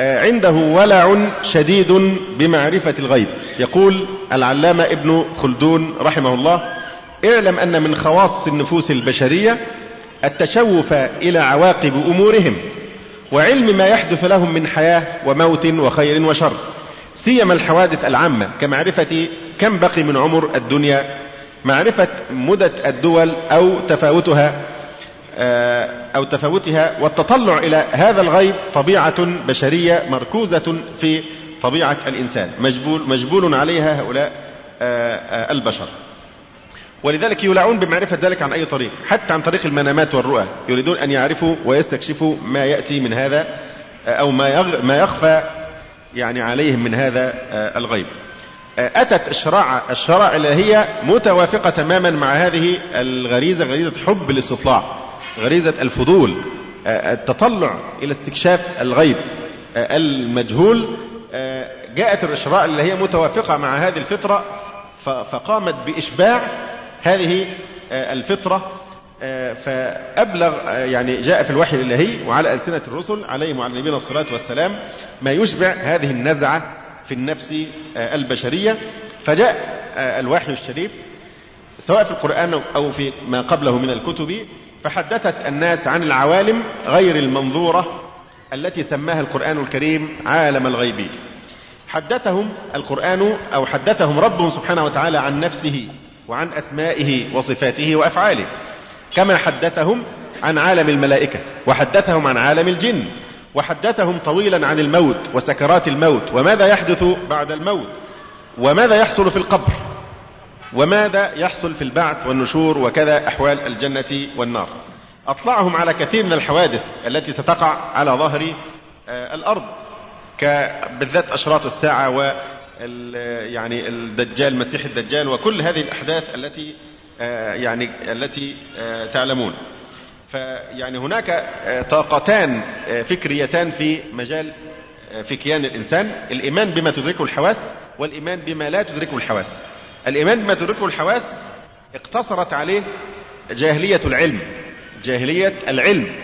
عنده ولع شديد بمعرفة الغيب يقول العلامة ابن خلدون رحمه الله اعلم أن من خواص النفوس البشرية التشوف إلى عواقب أمورهم وعلم ما يحدث لهم من حياة وموت وخير وشر. سيما الحوادث العامة كمعرفة كم بقي من عمر الدنيا معرفة مدة الدول أو تفاوتها أو تفاوتها والتطلع إلى هذا الغيب طبيعة بشرية مركوزة في طبيعة الإنسان. مجبول, مجبول عليها هؤلاء البشر. ولذلك يولعون بمعرفة ذلك عن أي طريق حتى عن طريق المنامات والرؤى يريدون أن يعرفوا ويستكشفوا ما يأتي من هذا أو ما ما يخفى يعني عليهم من هذا الغيب. أتت الشرائع الشرائع الإلهية متوافقة تماما مع هذه الغريزة غريزة حب الاستطلاع غريزة الفضول التطلع إلى استكشاف الغيب المجهول. جاءت الشرائع اللي هي متوافقة مع هذه الفطرة فقامت بإشباع هذه الفطرة فأبلغ يعني جاء في الوحي الإلهي وعلى ألسنة الرسل عليهم وعلى نبينا الصلاة والسلام ما يشبع هذه النزعة في النفس البشرية. فجاء الوحي الشريف سواء في القرآن أو في ما قبله من الكتب فحدثت الناس عن العوالم غير المنظورة التي سماها القرآن الكريم عالم الغيب. حدثهم القرآن أو حدثهم ربهم سبحانه وتعالى عن نفسه وعن أسمائه وصفاته وأفعاله. كما حدثهم عن عالم الملائكة وحدثهم عن عالم الجن وحدثهم طويلا عن الموت وسكرات الموت وماذا يحدث بعد الموت؟ وماذا يحصل في القبر؟ وماذا يحصل في البعث والنشور وكذا أحوال الجنة والنار؟ أطلعهم على كثير من الحوادث التي ستقع على ظهر الأرض بالذات أشراط الساعة يعني الدجال مسيح الدجال وكل هذه الأحداث التي يعني التي تعلمون. فيعني هناك طاقتان فكريتان في مجال في كيان الإنسان. الإيمان بما تدركه الحواس والإيمان بما لا تدركه الحواس. الإيمان بما تدركه الحواس اقتصرت عليه جاهلية العلم جاهلية العلم.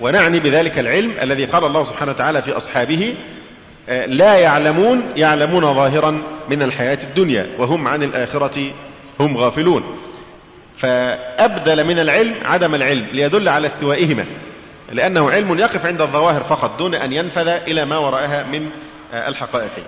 ونعني بذلك العلم الذي قال الله سبحانه وتعالى في أصحابه لا يعلمون يعلمون ظاهرا من الحياة الدنيا وهم عن الآخرة هم غافلون. فأبدل من العلم عدم العلم ليدل على استوائهما لأنه علم يقف عند الظواهر فقط دون أن ينفذ إلى ما وراءها من الحقائق.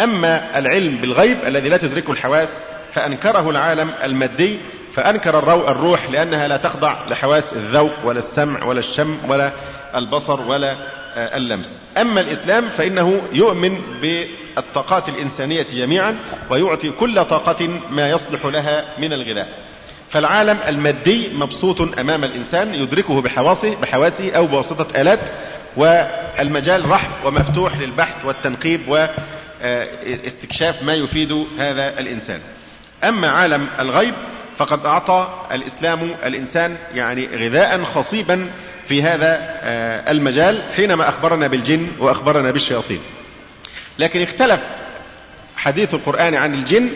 أما العلم بالغيب الذي لا تدركه الحواس فأنكره العالم المادي فأنكر الروح لأنها لا تخضع لحواس الذوق ولا السمع ولا الشم ولا البصر ولا اللمس. أما الإسلام فإنه يؤمن بالطاقات الإنسانية جميعا ويعطي كل طاقة ما يصلح لها من الغذاء. فالعالم المادي مبسوط أمام الإنسان يدركه بحواسه بحواسه أو بواسطة آلات والمجال رحب ومفتوح للبحث والتنقيب واستكشاف ما يفيد هذا الإنسان. أما عالم الغيب فقد أعطى الإسلام الإنسان يعني غذاء خصيبا في هذا المجال حينما أخبرنا بالجن وأخبرنا بالشياطين. لكن اختلف حديث القرآن عن الجن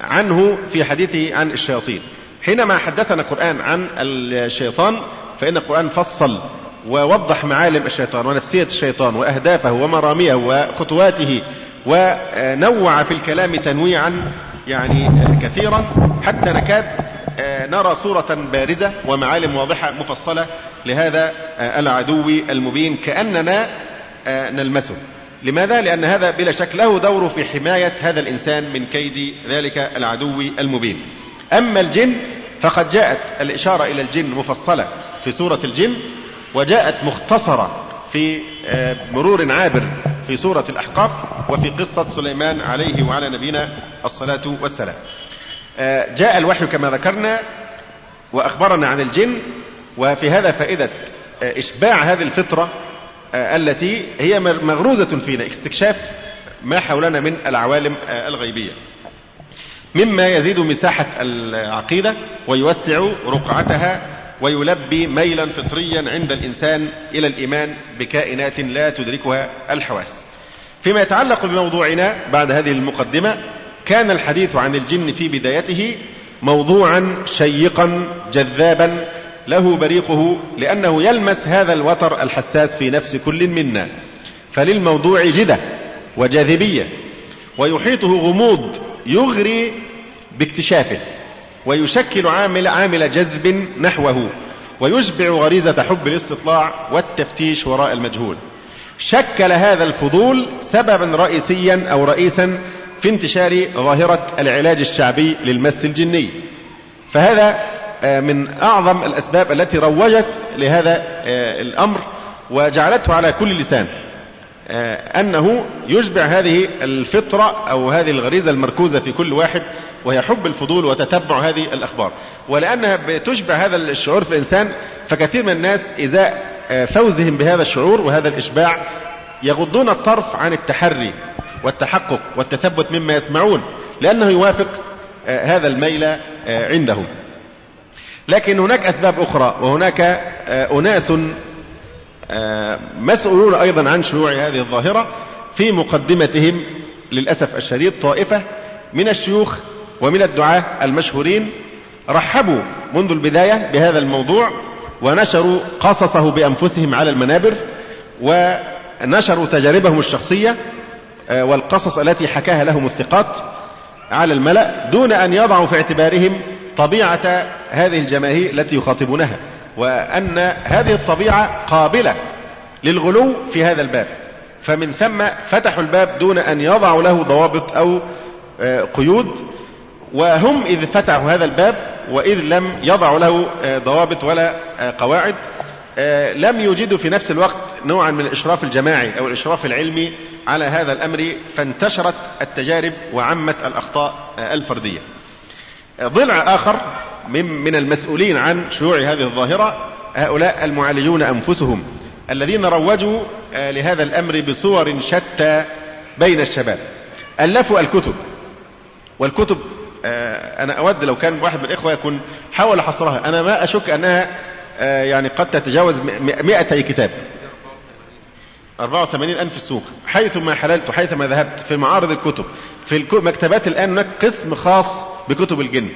عنه في حديثه عن الشياطين. حينما حدثنا القرآن عن الشيطان فإن القرآن فصل ووضح معالم الشيطان ونفسية الشيطان وأهدافه ومراميه وخطواته ونوع في الكلام تنويعا يعني كثيرا حتى نكاد نرى صورة بارزة ومعالم واضحة مفصلة لهذا العدو المبين كأننا نلمسه. لماذا؟ لأن هذا بلا شك له دور في حماية هذا الإنسان من كيد ذلك العدو المبين. أما الجن فقد جاءت الإشارة إلى الجن مفصلة في سورة الجن وجاءت مختصرة في مرور عابر في سورة الأحقاف وفي قصة سليمان عليه وعلى نبينا الصلاة والسلام. آه، جاء الوحي كما ذكرنا وأخبرنا عن الجن وفي هذا فائدة آه، إشباع هذه الفطرة آه، التي هي مغروزة فينا استكشاف ما حولنا من العوالم الغيبية. مما يزيد مساحة العقيدة ويوسع رقعتها ويلبي ميلا فطريا عند الإنسان إلى الإيمان بكائنات لا تدركها الحواس. فيما يتعلق بموضوعنا بعد هذه المقدمة كان الحديث عن الجن في بدايته موضوعا شيقا جذابا له بريقه لأنه يلمس هذا الوتر الحساس في نفس كل منا. فللموضوع جدة وجاذبية ويحيطه غموض يغري باكتشافه ويشكل عامل عامل جذب نحوه ويشبع غريزة حب الاستطلاع والتفتيش وراء المجهول. شكل هذا الفضول سببا رئيسيا أو رئيسا في انتشار ظاهرة العلاج الشعبي للمس الجني. فهذا آه، من أعظم الأسباب التي روجت لهذا آه، الأمر وجعلته على كل لسان آه، أنه يشبع هذه الفطرة أو هذه الغريزة المركوزة في كل واحد وهي حب الفضول وتتبع هذه الأخبار. ولأنها بتشبع هذا الشعور في الإنسان فكثير من الناس إزاء فوزهم بهذا الشعور وهذا الإشباع يغضون الطرف عن التحري. والتحقق والتثبت مما يسمعون لأنه يوافق آه، هذا الميل عندهم. لكن هناك أسباب أخرى وهناك أناس آه، مسؤولون أيضا عن شيوع هذه الظاهرة في مقدمتهم للأسف الشديد طائفة من الشيوخ ومن الدعاة المشهورين رحبوا منذ البداية بهذا الموضوع ونشروا قصصه بأنفسهم على المنابر ونشروا تجاربهم الشخصية آه، والقصص التي حكاها لهم الثقات على الملأ دون أن يضعوا في اعتبارهم طبيعة هذه الجماهير التي يخاطبونها وأن هذه الطبيعة قابلة للغلو في هذا الباب. فمن ثم فتحوا الباب دون أن يضعوا له ضوابط أو آه، قيود وهم إذ فتحوا هذا الباب وإذ لم يضعوا له آه، ضوابط ولا آه، قواعد لم يوجدوا في نفس الوقت نوعا من الإشراف الجماعي أو الإشراف العلمي على هذا الأمر فانتشرت التجارب وعمت الأخطاء الفردية. ضلع آخر من المسؤولين عن شيوع هذه الظاهرة هؤلاء المعالجون أنفسهم الذين روجوا آه، لهذا الأمر بصور شتى بين الشباب. ألفوا الكتب. والكتب آه، أنا أود لو كان واحد من الإخوة يكون حاول حصرها. أنا ما أشك أنها آه، يعني قد تتجاوز 200 كتاب. 84 ألف في السوق حيثما حللت حيثما ذهبت في معارض الكتب في المكتبات الآن هناك قسم خاص بكتب الجن.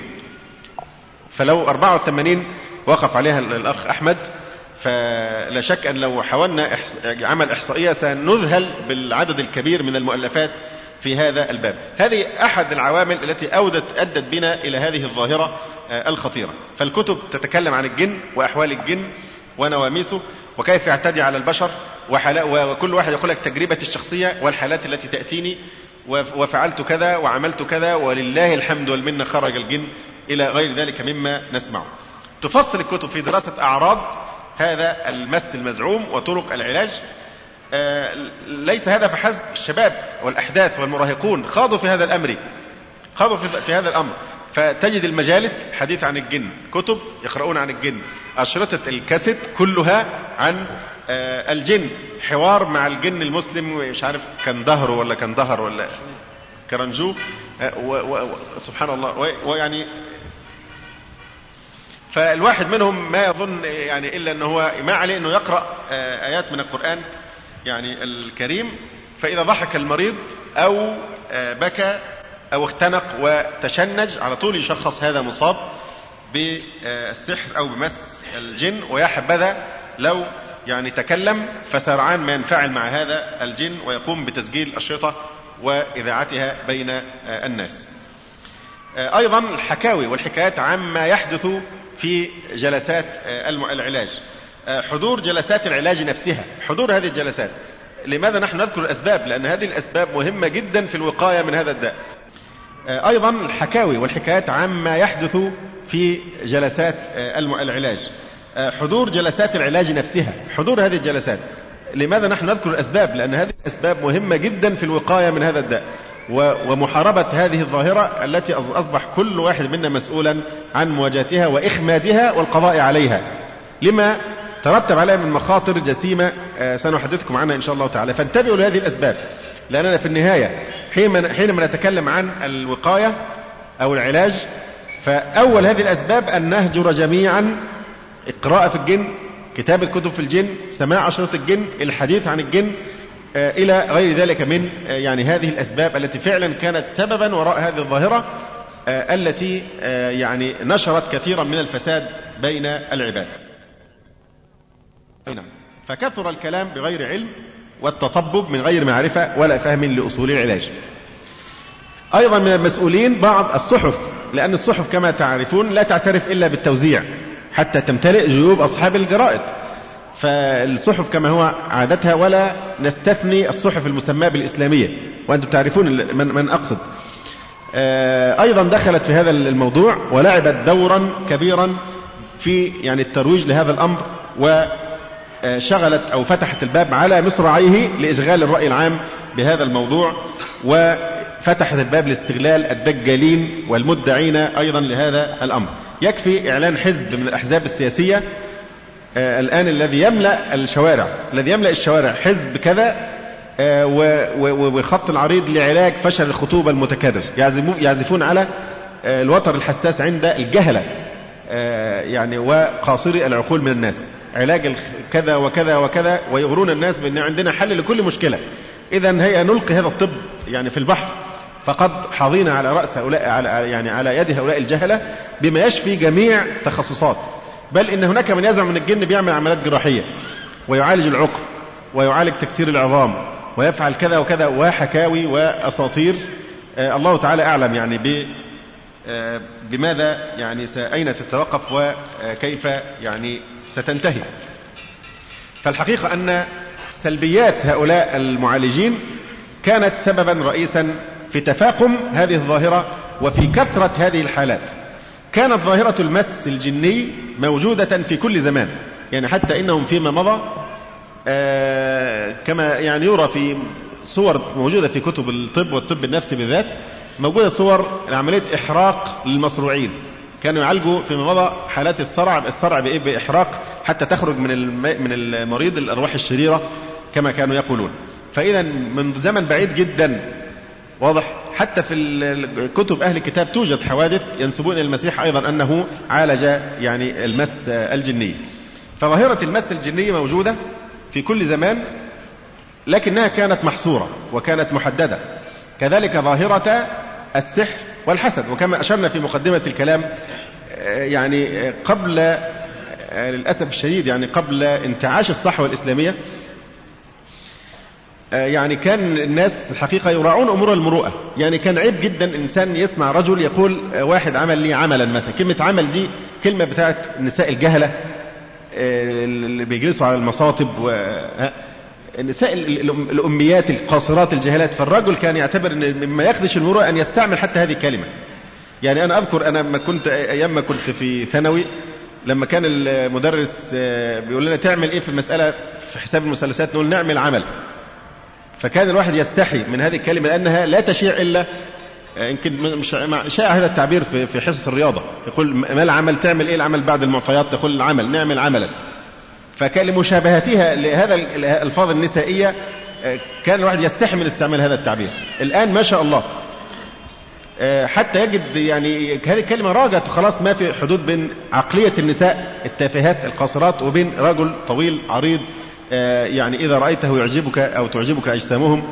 فلو 84 وقف عليها الأخ أحمد فلا شك أن لو حاولنا عمل إحصائية سنذهل بالعدد الكبير من المؤلفات في هذا الباب. هذه أحد العوامل التي أودت أدت بنا إلى هذه الظاهرة آه، الخطيرة. فالكتب تتكلم عن الجن وأحوال الجن ونواميسه وكيف يعتدي على البشر وكل واحد يقول لك تجربتي الشخصية والحالات التي تأتيني وفعلت كذا وعملت كذا ولله الحمد والمنة خرج الجن إلى غير ذلك مما نسمعه. تفصل الكتب في دراسة أعراض هذا المس المزعوم وطرق العلاج. آه، ليس هذا فحسب الشباب والأحداث والمراهقون. خاضوا في هذا الأمر. خاضوا في هذا الأمر. فتجد المجالس حديث عن الجن كتب يقرؤون عن الجن. أشرطة الكاسيت كلها عن الجن حوار مع الجن المسلم مش عارف كان ظهره ولا كان ظهر ولا كرنجو؟ آه، سبحان الله. ويعني فالواحد منهم ما يظن يعني إلا أنه هو ما عليه أنه يقرأ آه، آيات من القرآن يعني الكريم. فإذا ضحك المريض آه، بكى أو اختنق وتشنج على طول يشخص هذا مصاب بالسحر أو بمس الجن ويا حبذا لو يعني تكلم فسرعان ما ينفعل مع هذا الجن ويقوم بتسجيل الشرطة وإذاعتها بين آه، الناس. أيضا الحكاوي والحكايات عما يحدث في جلسات آه، العلاج. آه، حضور جلسات العلاج نفسها. حضور هذه الجلسات. لماذا نحن نذكر الأسباب؟ لأن هذه الأسباب مهمة جدا في الوقاية من هذا الداء. آه، أيضا الحكاوي والحكايات عما يحدث في جلسات العلاج. حضور جلسات العلاج نفسها. حضور هذه الجلسات. لماذا نحن نذكر الأسباب؟ لأن هذه الأسباب مهمة جدا في الوقاية من هذا الداء. ومحاربة هذه الظاهرة التي أصبح كل واحد منا مسؤولا عن مواجهتها وإخمادها والقضاء عليها. لما ترتب عليها من مخاطر جسيمة آه، سنحدثكم عنها إن شاء الله تعالى. فانتبهوا لهذه الأسباب. لأننا في النهاية حينما نتكلم عن الوقاية أو العلاج فأول هذه الأسباب أن نهجر جميعا القراءة في الجن كتابة كتب في الجن سماع أشرطة الجن الحديث عن الجن آه، إلى غير ذلك من آه، يعني هذه الأسباب التي فعلا كانت سببا وراء هذه الظاهرة آه، التي يعني نشرت كثيرا من الفساد بين العباد. نعم. فكثر الكلام بغير علم والتطبب من غير معرفة ولا فهم لأصول العلاج. أيضا من المسؤولين بعض الصحف لأن الصحف كما تعرفون لا تعترف إلا بالتوزيع. حتى تمتلئ جيوب أصحاب الجرائد. فالصحف كما هو عادتها ولا نستثني الصحف المسماة بالإسلامية. وأنتم تعرفون من, من أقصد. آه، أيضا دخلت في هذا الموضوع ولعبت دورا كبيرا في يعني الترويج لهذا الأمر وشغلت أو فتحت الباب على مصراعيه لإشغال الرأي العام بهذا الموضوع. وفتحت الباب لاستغلال الدجالين والمدعين أيضا لهذا الأمر. يكفي إعلان حزب من الأحزاب السياسية آه، الآن الذي يملأ الشوارع الذي يملأ الشوارع حزب كذا آه، والخط العريض لعلاج فشل الخطوبة المتكرر. يعزفون على آه، الوتر الحساس عند الجهلة يعني وقاصري العقول من الناس. علاج كذا وكذا وكذا ويغرون الناس بأن عندنا حل لكل مشكلة. إذا هيا نلقي هذا الطب يعني في البحر. فقد حظينا على رأس هؤلاء على يعني على يد هؤلاء الجهلة بما يشفي جميع تخصصات. بل إن هناك من يزعم من الجن بيعمل عمليات جراحية ويعالج العقم ويعالج تكسير العظام ويفعل كذا وكذا وحكاوي وأساطير. آه الله تعالى أعلم يعني ب آه بماذا يعني أين ستتوقف وكيف يعني ستنتهي. فالحقيقة أن سلبيات هؤلاء المعالجين كانت سببا رئيسا في تفاقم هذه الظاهرة وفي كثرة هذه الحالات. كانت ظاهرة المس الجني موجودة في كل زمان. يعني حتى إنهم فيما مضى آه كما يعني يرى في صور موجودة في كتب الطب والطب النفسي بالذات موجودة صور عملية إحراق للمصروعين. كانوا يعالجوا فيما مضى حالات الصرع الصرع بإيه؟ بإحراق حتى تخرج من من المريض الأرواح الشريرة كما كانوا يقولون. فإذا من زمن بعيد جدا واضح؟ حتى في كتب أهل الكتاب توجد حوادث ينسبون إلى المسيح أيضا أنه عالج يعني المس الجني. فظاهرة المس الجني موجودة في كل زمان لكنها كانت محصورة وكانت محددة. كذلك ظاهرة السحر والحسد وكما أشرنا في مقدمة الكلام يعني قبل للأسف الشديد يعني قبل انتعاش الصحوة الإسلامية آه، يعني كان الناس الحقيقة يراعون أمور المروءة يعني كان عيب جدا إنسان يسمع رجل يقول آه، واحد عمل لي عملا مثلا. كلمة عمل دي كلمة بتاعت النساء الجهلة آه، اللي بيجلسوا على المصاطب و النساء الأميات القاصرات الجهلات. فالرجل كان يعتبر أن مما يخدش المروءة أن يستعمل حتى هذه الكلمة. يعني أنا أذكر أنا ما كنت أيام ما كنت في ثانوي لما كان المدرس بيقول لنا تعمل إيه في المسألة في حساب المثلثات نقول نعمل عمل. فكان الواحد يستحي من هذه الكلمة لأنها لا تشيع إلا آه، يمكن مش شائع هذا التعبير في في حصص الرياضة. يقول ما العمل تعمل إيه العمل بعد المعطيات؟ تقول العمل نعمل عملا. فكان لمشابهتها لهذا الألفاظ النسائية آه، كان الواحد يستحي من استعمال هذا التعبير. الآن ما شاء الله آه، حتى يجد يعني هذه الكلمة راجت خلاص ما في حدود بين عقلية النساء التافهات القاصرات وبين رجل طويل عريض يعني إذا رأيته يعجبك أو تعجبك أجسامهم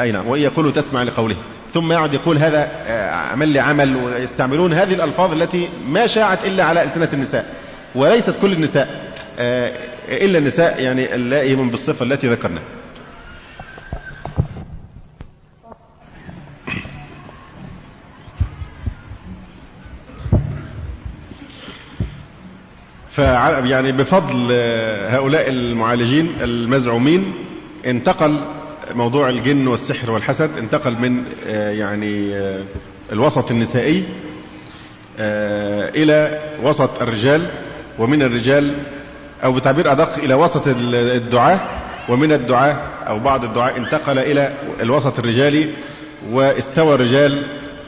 أي نعم وإن يقولوا تسمع لقوله. ثم يعد يقول هذا آه، عمل لي عمل ويستعملون هذه الألفاظ التي ما شاعت إلا على ألسنة النساء وليست كل النساء آه، إلا النساء يعني اللائم بالصفة التي ذكرنا. يعني بفضل هؤلاء المعالجين المزعومين انتقل موضوع الجن والسحر والحسد انتقل من يعني الوسط النسائي إلى وسط الرجال ومن الرجال أو بتعبير أدق إلى وسط الدعاة ومن الدعاة أو بعض الدعاة انتقل إلى الوسط الرجالي واستوى الرجال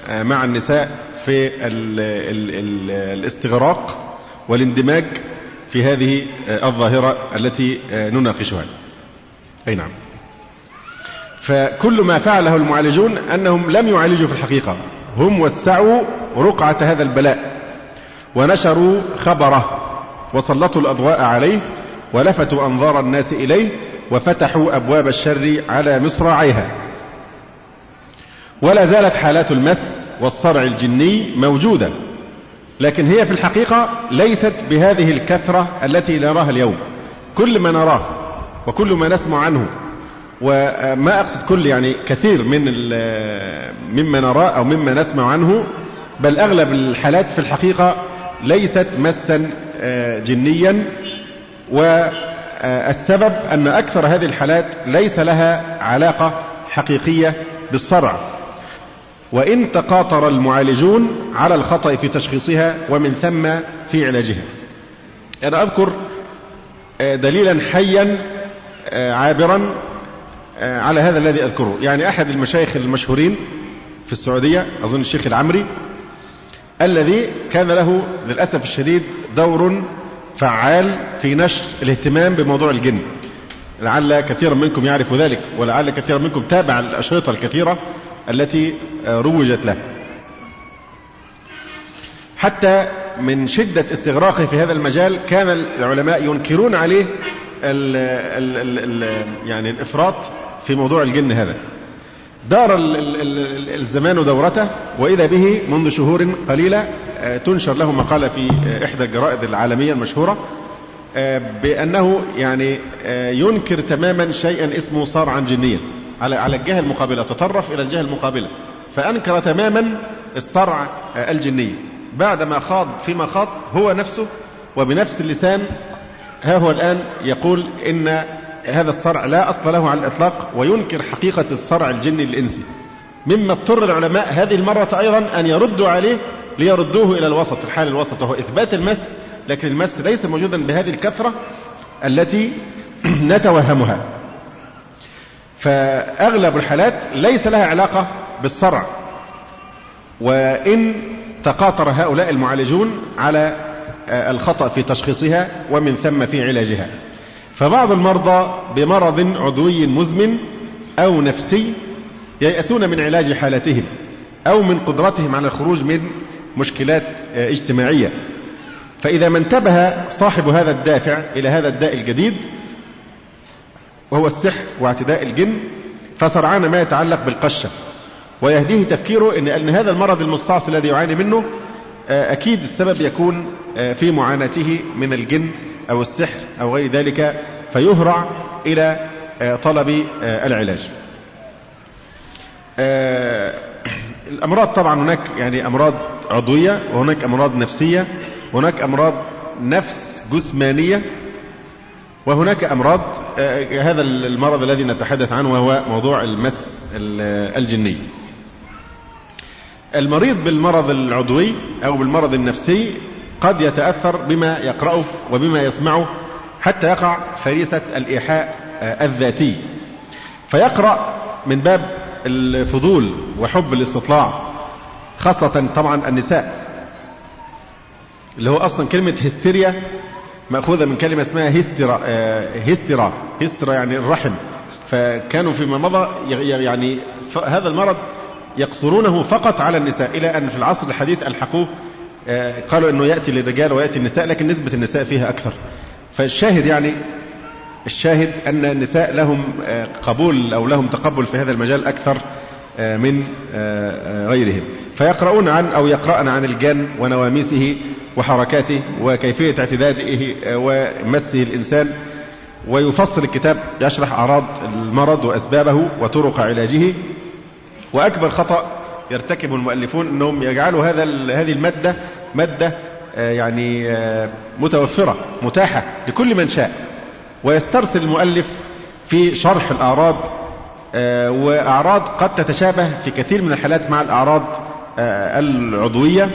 مع النساء في ال ال ال الاستغراق. والاندماج في هذه الظاهرة التي نناقشها. أي نعم. فكل ما فعله المعالجون أنهم لم يعالجوا في الحقيقة. هم وسعوا رقعة هذا البلاء ونشروا خبره وسلطوا الأضواء عليه ولفتوا أنظار الناس إليه وفتحوا أبواب الشر على مصراعيها. ولا زالت حالات المس والصرع الجني موجودة. لكن هي في الحقيقة ليست بهذه الكثرة التي نراها اليوم. كل ما نراه وكل ما نسمع عنه وما أقصد كل يعني كثير من مما نراه أو مما نسمع عنه بل أغلب الحالات في الحقيقة ليست مسا جنيا. والسبب أن أكثر هذه الحالات ليس لها علاقة حقيقية بالصرع. وإن تقاطر المعالجون على الخطأ في تشخيصها ومن ثم في علاجها. أنا أذكر دليلا حيا عابرا على هذا الذي أذكره. يعني أحد المشايخ المشهورين في السعودية أظن الشيخ العمري الذي كان له للأسف الشديد دور فعال في نشر الاهتمام بموضوع الجن. لعل كثيرا منكم يعرف ذلك ولعل كثيرا منكم تابع الأشرطة الكثيرة. التي روجت له. حتى من شدة استغراقه في هذا المجال كان العلماء ينكرون عليه ال ال ال يعني الإفراط في موضوع الجن هذا. دار الزمان دورته وإذا به منذ شهور قليلة تنشر له مقالة في إحدى الجرائد العالمية المشهورة بأنه يعني ينكر تماما شيئا اسمه صارعا جنيا. على على الجهة المقابلة تطرف إلى الجهة المقابلة. فأنكر تماما الصرع الجني. بعدما خاض فيما خاض هو نفسه وبنفس اللسان ها هو الآن يقول إن هذا الصرع لا أصل له على الإطلاق وينكر حقيقة الصرع الجني الإنسي. مما اضطر العلماء هذه المرة أيضا أن يردوا عليه ليردوه إلى الوسط الحال الوسط وهو إثبات المس لكن المس ليس موجودا بهذه الكثرة التي *clears throat* نتوهمها. فأغلب الحالات ليس لها علاقة بالصرع وإن تقاطر هؤلاء المعالجون على الخطأ في تشخيصها ومن ثم في علاجها. فبعض المرضى بمرض عضوي مزمن أو نفسي ييأسون من علاج حالتهم أو من قدرتهم على الخروج من مشكلات اجتماعية. فإذا ما انتبه صاحب هذا الدافع إلى هذا الداء الجديد وهو السحر واعتداء الجن فسرعان ما يتعلق بالقشة. ويهديه تفكيره أن أن هذا المرض المستعصي الذي يعاني منه أكيد السبب يكون في معاناته من الجن أو السحر أو غير ذلك فيهرع إلى طلب العلاج. الأمراض طبعا هناك يعني أمراض عضوية وهناك أمراض نفسية وهناك أمراض نفس جسمانية وهناك أمراض هذا المرض الذي نتحدث عنه وهو موضوع المس الجني. المريض بالمرض العضوي أو بالمرض النفسي قد يتأثر بما يقرأه وبما يسمعه حتى يقع فريسة الإيحاء الذاتي. فيقرأ من باب الفضول وحب الاستطلاع خاصة طبعا النساء اللي هو أصلا كلمة هستيريا مأخوذة من كلمة اسمها هسترا هسترا هسترا يعني الرحم. فكانوا فيما مضى يعني هذا المرض يقصرونه فقط على النساء إلى أن في العصر الحديث ألحقوه قالوا أنه يأتي للرجال ويأتي النساء لكن نسبة النساء فيها أكثر. فالشاهد يعني الشاهد أن النساء لهم قبول أو لهم تقبل في هذا المجال أكثر من غيرهم. فيقرؤون عن أو يقرأن عن الجن ونواميسه وحركاته وكيفية اعتداده ومسه الإنسان. ويفصل الكتاب يشرح أعراض المرض وأسبابه وطرق علاجه. وأكبر خطأ يرتكب المؤلفون أنهم يجعلوا هذا هذه المادة مادة يعني متوفرة متاحة لكل من شاء. ويسترسل المؤلف في شرح الأعراض وأعراض قد تتشابه في كثير من الحالات مع الأعراض العضوية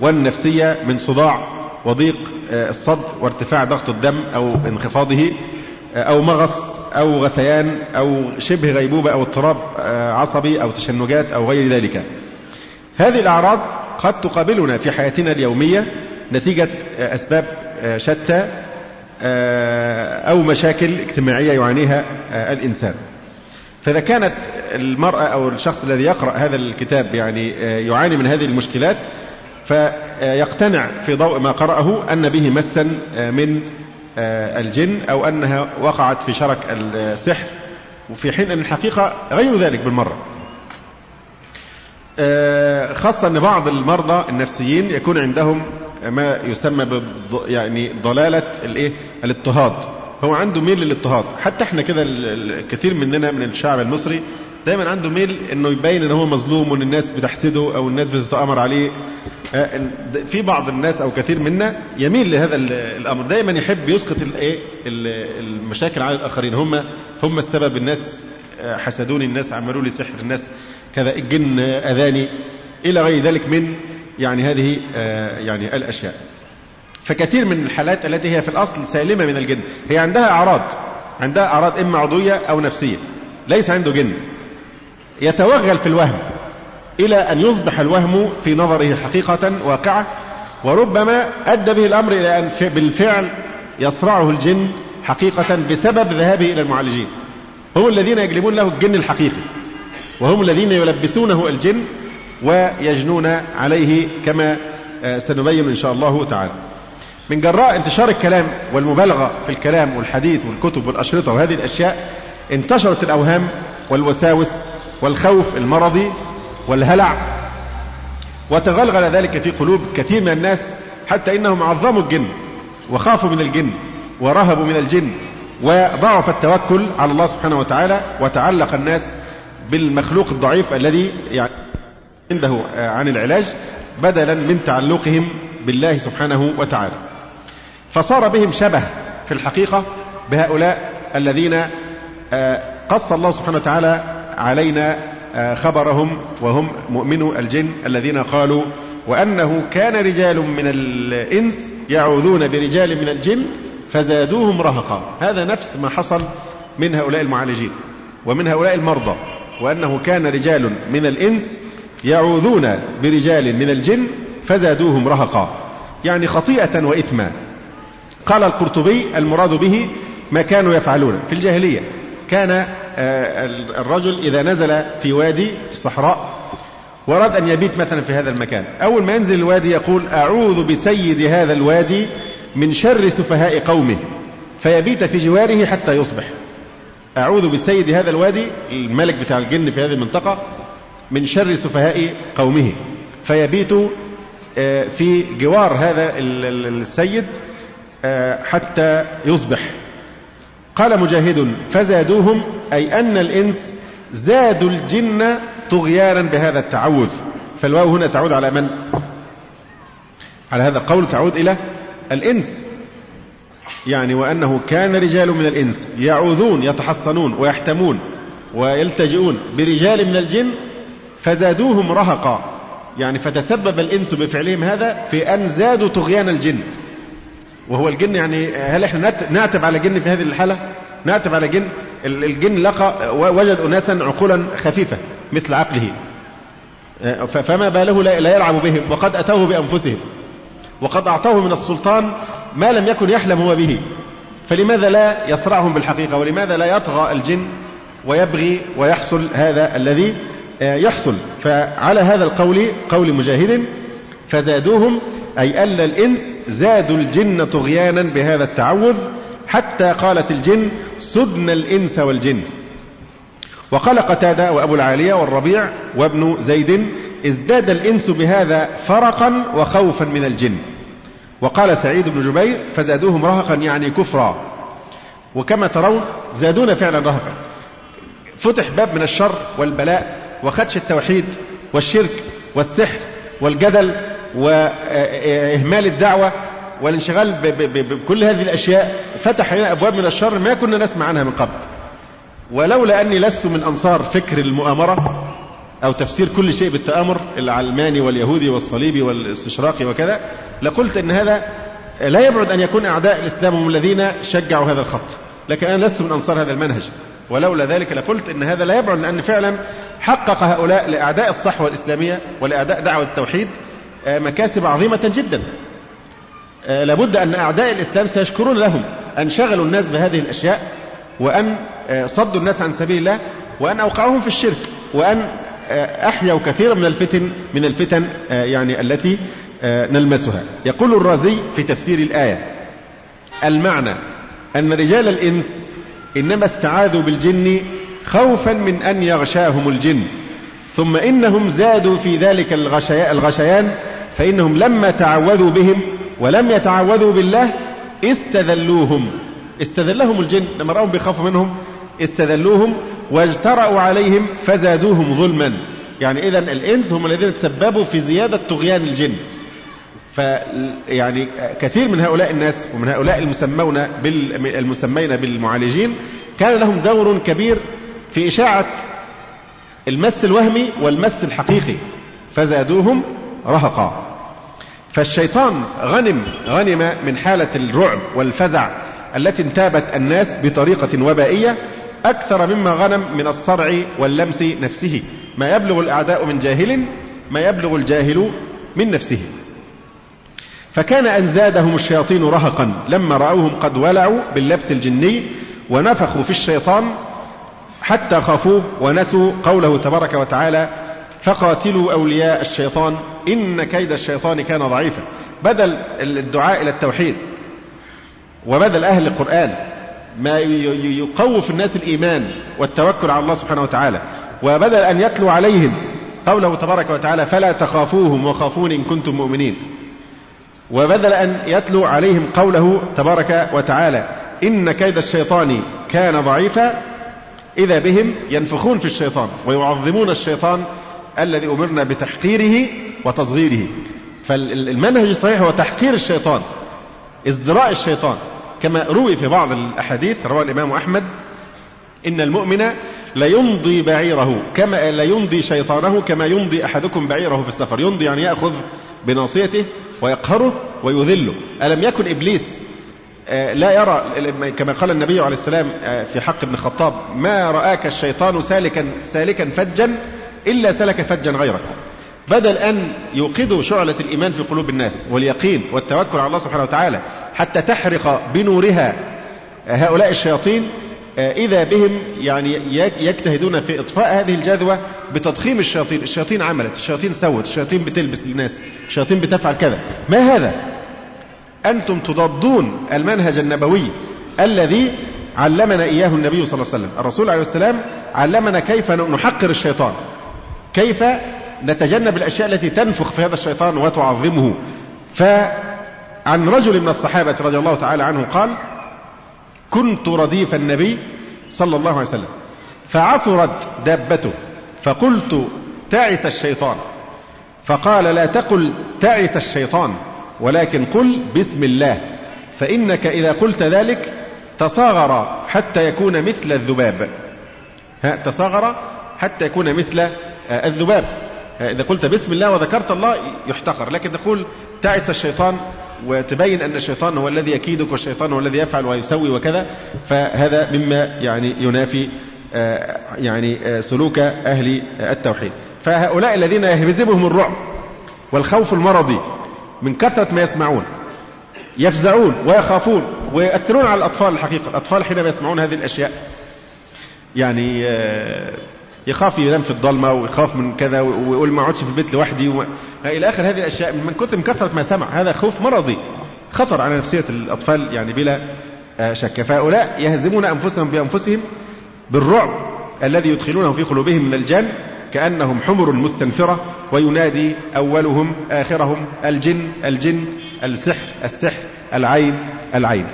والنفسية من صداع وضيق الصدر وارتفاع ضغط الدم أو انخفاضه أو مغص أو غثيان أو شبه غيبوبة أو اضطراب عصبي أو تشنجات أو غير ذلك. هذه الأعراض قد تقابلنا في حياتنا اليومية نتيجة أسباب شتى أو مشاكل اجتماعية يعانيها الإنسان. فإذا كانت المرأة أو الشخص الذي يقرأ هذا الكتاب يعني يعاني من هذه المشكلات فيقتنع في ضوء ما قرأه أن به مسا من الجن أو أنها وقعت في شرك السحر وفي حين أن الحقيقة غير ذلك بالمرة. خاصة أن بعض المرضى النفسيين يكون عندهم ما يسمى يعني ضلالة الإيه؟ الاضطهاد. هو عنده ميل للاضطهاد. حتى إحنا كده الكثير مننا من الشعب المصري دايما عنده ميل إنه يبين إن هو مظلوم وإن الناس بتحسده أو الناس بتتأمر عليه. في بعض الناس أو كثير منا يميل لهذا الأمر. دايما يحب يسقط الايه المشاكل على الآخرين. هم هم السبب. الناس حسدوني. الناس عملوا لي سحر. الناس كذا. الجن أذاني. إلى غير ذلك من يعني هذه يعني الأشياء. فكثير من الحالات التي هي في الأصل سالمة من الجن. هي عندها أعراض. عندها أعراض إما عضوية أو نفسية. ليس عنده جن. يتوغل في الوهم إلى أن يصبح الوهم في نظره حقيقة واقعة وربما أدى به الأمر إلى أن بالفعل يصرعه الجن حقيقة بسبب ذهابه إلى المعالجين. هم الذين يجلبون له الجن الحقيقي وهم الذين يلبسونه الجن ويجنون عليه كما سنبين إن شاء الله تعالى. من جراء انتشار الكلام والمبالغة في الكلام والحديث والكتب والأشرطة وهذه الأشياء انتشرت الأوهام والوساوس والخوف المرضي والهلع وتغلغل ذلك في قلوب كثير من الناس حتى إنهم عظموا الجن وخافوا من الجن ورهبوا من الجن وضعف التوكل على الله سبحانه وتعالى وتعلق الناس بالمخلوق الضعيف الذي يعني عنده عن العلاج بدلا من تعلقهم بالله سبحانه وتعالى. فصار بهم شبه في الحقيقة بهؤلاء الذين قص الله سبحانه وتعالى علينا خبرهم وهم مؤمنو الجن الذين قالوا وأنه كان رجال من الإنس يعوذون برجال من الجن فزادوهم رهقا. هذا نفس ما حصل من هؤلاء المعالجين ومن هؤلاء المرضى وأنه كان رجال من الإنس يعوذون برجال من الجن فزادوهم رهقا. يعني خطيئة وإثما. قال القرطبي المراد به ما كانوا يفعلون في الجاهلية. كان الرجل إذا نزل في وادي في الصحراء وراد أن يبيت مثلا في هذا المكان. أول ما ينزل الوادي يقول أعوذ بسيد هذا الوادي من شر سفهاء قومه. فيبيت في جواره حتى يصبح. أعوذ بسيد هذا الوادي الملك بتاع الجن في هذه المنطقة من شر سفهاء قومه. فيبيت في جوار هذا السيد حتى يصبح. قال مجاهد فزادوهم أي أن الإنس زادوا الجن طغيانا بهذا التعوذ. فالواو هنا تعود على من؟ على هذا القول تعود إلى الإنس. يعني وأنه كان رجال من الإنس يعوذون يتحصنون ويحتمون ويلتجئون برجال من الجن فزادوهم رهقا. يعني فتسبب الإنس بفعلهم هذا في أن زادوا طغيان الجن. وهو الجن يعني هل إحنا نعتب على جن في هذه الحالة؟ نعتب على جن الجن لقى وجد أناسا عقولا خفيفة مثل عقله. فما باله لا يلعب بهم وقد أتوه بأنفسهم وقد أعطوه من السلطان ما لم يكن يحلم هو به. فلماذا لا يصرعهم بالحقيقة؟ ولماذا لا يطغى الجن ويبغي ويحصل هذا الذي يحصل؟ فعلى هذا القول قول مجاهد فزادوهم أي أن الإنس زادوا الجن طغيانا بهذا التعوذ حتى قالت الجن سدن الإنس والجن. وقال قتادة وأبو العالية والربيع وابن زيد ازداد الإنس بهذا فرقا وخوفا من الجن. وقال سعيد بن جبير فزادوهم رهقا يعني كفرا. وكما ترون زادونا فعلا رهقا. فتح باب من الشر والبلاء وخدش التوحيد والشرك والسحر والجدل وإهمال الدعوة والانشغال بكل هذه الأشياء فتح لنا أبواب من الشر ما كنا نسمع عنها من قبل. ولولا أني لست من أنصار فكر المؤامرة أو تفسير كل شيء بالتآمر العلماني واليهودي والصليبي والاستشراقي وكذا لقلت أن هذا لا يبعد أن يكون أعداء الإسلام هم الذين شجعوا هذا الخط. لكن أنا لست من أنصار هذا المنهج. ولولا ذلك لقلت إن هذا لا يبعد لأن فعلا حقق هؤلاء لأعداء الصحوة الإسلامية ولأعداء دعوة التوحيد مكاسب عظيمة جدا. آه، لابد أن أعداء الإسلام سيشكرون لهم أن شغلوا الناس بهذه الأشياء وأن آه، صدوا الناس عن سبيل الله وأن أوقعوهم في الشرك وأن أحيوا كثيرا من الفتن من الفتن يعني التي نلمسها. يقول الرازي في تفسير الآية المعنى أن رجال الإنس إنما استعاذوا بالجن خوفا من أن يغشاهم الجن ثم إنهم زادوا في ذلك الغشيان فإنهم لما تعوذوا بهم ولم يتعوذوا بالله استذلوهم. استذلهم الجن لما رأوا بيخافوا منهم استذلوهم واجترأوا عليهم فزادوهم ظلما. يعني إذا الإنس هم الذين تسببوا في زيادة طغيان الجن. فيعني كثير من هؤلاء الناس ومن هؤلاء المسمون المسمين بالمعالجين كان لهم دور كبير في إشاعة المس الوهمي والمس الحقيقي. فزادوهم رهقا. فالشيطان غنم غنم من حالة الرعب والفزع التي انتابت الناس بطريقة وبائية أكثر مما غنم من الصرع واللمس نفسه. ما يبلغ الأعداء من جاهل ما يبلغ الجاهل من نفسه. فكان أن زادهم الشياطين رهقا. لما رأوهم قد ولعوا باللبس الجني ونفخوا في الشيطان حتى خافوه ونسوا قوله تبارك وتعالى فقاتلوا أولياء الشيطان إن كيد الشيطان كان ضعيفا. بدل الدعاء إلى التوحيد وبدل أهل القرآن ما يقوف الناس الإيمان والتوكل على الله سبحانه وتعالى وبدل أن يتلو عليهم قوله تبارك وتعالى فلا تخافوهم وخافون إن كنتم مؤمنين. وبدل أن يتلو عليهم قوله تبارك وتعالى إن كيد الشيطان كان ضعيفا إذا بهم ينفخون في الشيطان ويعظمون الشيطان الذي أمرنا بتحقيره وتصغيره. فالمنهج الصحيح هو تحقير الشيطان ازدراء الشيطان. كما روي في بعض الأحاديث روى الإمام أحمد إن المؤمن ليمضي بعيره كما لا يمضي شيطانه كما يمضي أحدكم بعيره في السفر. يمضي يعني يأخذ بناصيته ويقهره ويذله. ألم يكن إبليس آه، لا يرى كما قال النبي عليه السلام آه، في حق ابن خطاب ما رآك الشيطان سالكا سالكا فجا إلا سلك فجا غيرك. بدل أن يوقدوا شعلة الإيمان في قلوب الناس واليقين والتوكل على الله سبحانه وتعالى حتى تحرق بنورها هؤلاء الشياطين آه، إذا بهم يعني يجتهدون في إطفاء هذه الجذوة بتضخيم الشياطين. الشياطين عملت الشياطين سوت الشياطين بتلبس الناس الشياطين بتفعل كذا. ما هذا؟ أنتم تضادون المنهج النبوي الذي علمنا إياه النبي صلى الله عليه وسلم. الرسول عليه السلام علمنا كيف نحقر الشيطان. كيف نتجنب الأشياء التي تنفخ في هذا الشيطان وتعظمه. فعن رجل من الصحابة رضي الله تعالى عنه قال كنت رديف النبي صلى الله عليه وسلم فعثرت دابته فقلت تعس الشيطان فقال لا تقل تعس الشيطان ولكن قل بسم الله فإنك إذا قلت ذلك تصاغر حتى يكون مثل الذباب ها تصاغر حتى يكون مثل الذباب. إذا قلت بسم الله وذكرت الله يحتقر. لكن تقول تعس الشيطان وتبين أن الشيطان هو الذي يكيدك والشيطان هو الذي يفعل ويسوي وكذا فهذا مما يعني ينافي آه، يعني آه، سلوك أهل التوحيد. فهؤلاء الذين يهزمهم الرعب والخوف المرضي من كثرة ما يسمعون يفزعون ويخافون ويؤثرون على الأطفال الحقيقة. الأطفال حينما يسمعون هذه الأشياء يعني آه، يخاف ينام في الضلمة ويخاف من كذا ويقول ما اقعدش في البيت لوحدي و... إلى آخر هذه الأشياء من كثر كثرة ما سمع. هذا خوف مرضي. خطر على نفسية الأطفال يعني بلا آه، شك. فهؤلاء يهزمون أنفسهم بأنفسهم بالرعب الذي يدخلونه في قلوبهم من الجن كأنهم حمر مستنفرة وينادي أولهم آخرهم الجن الجن السحر السحر العين العين.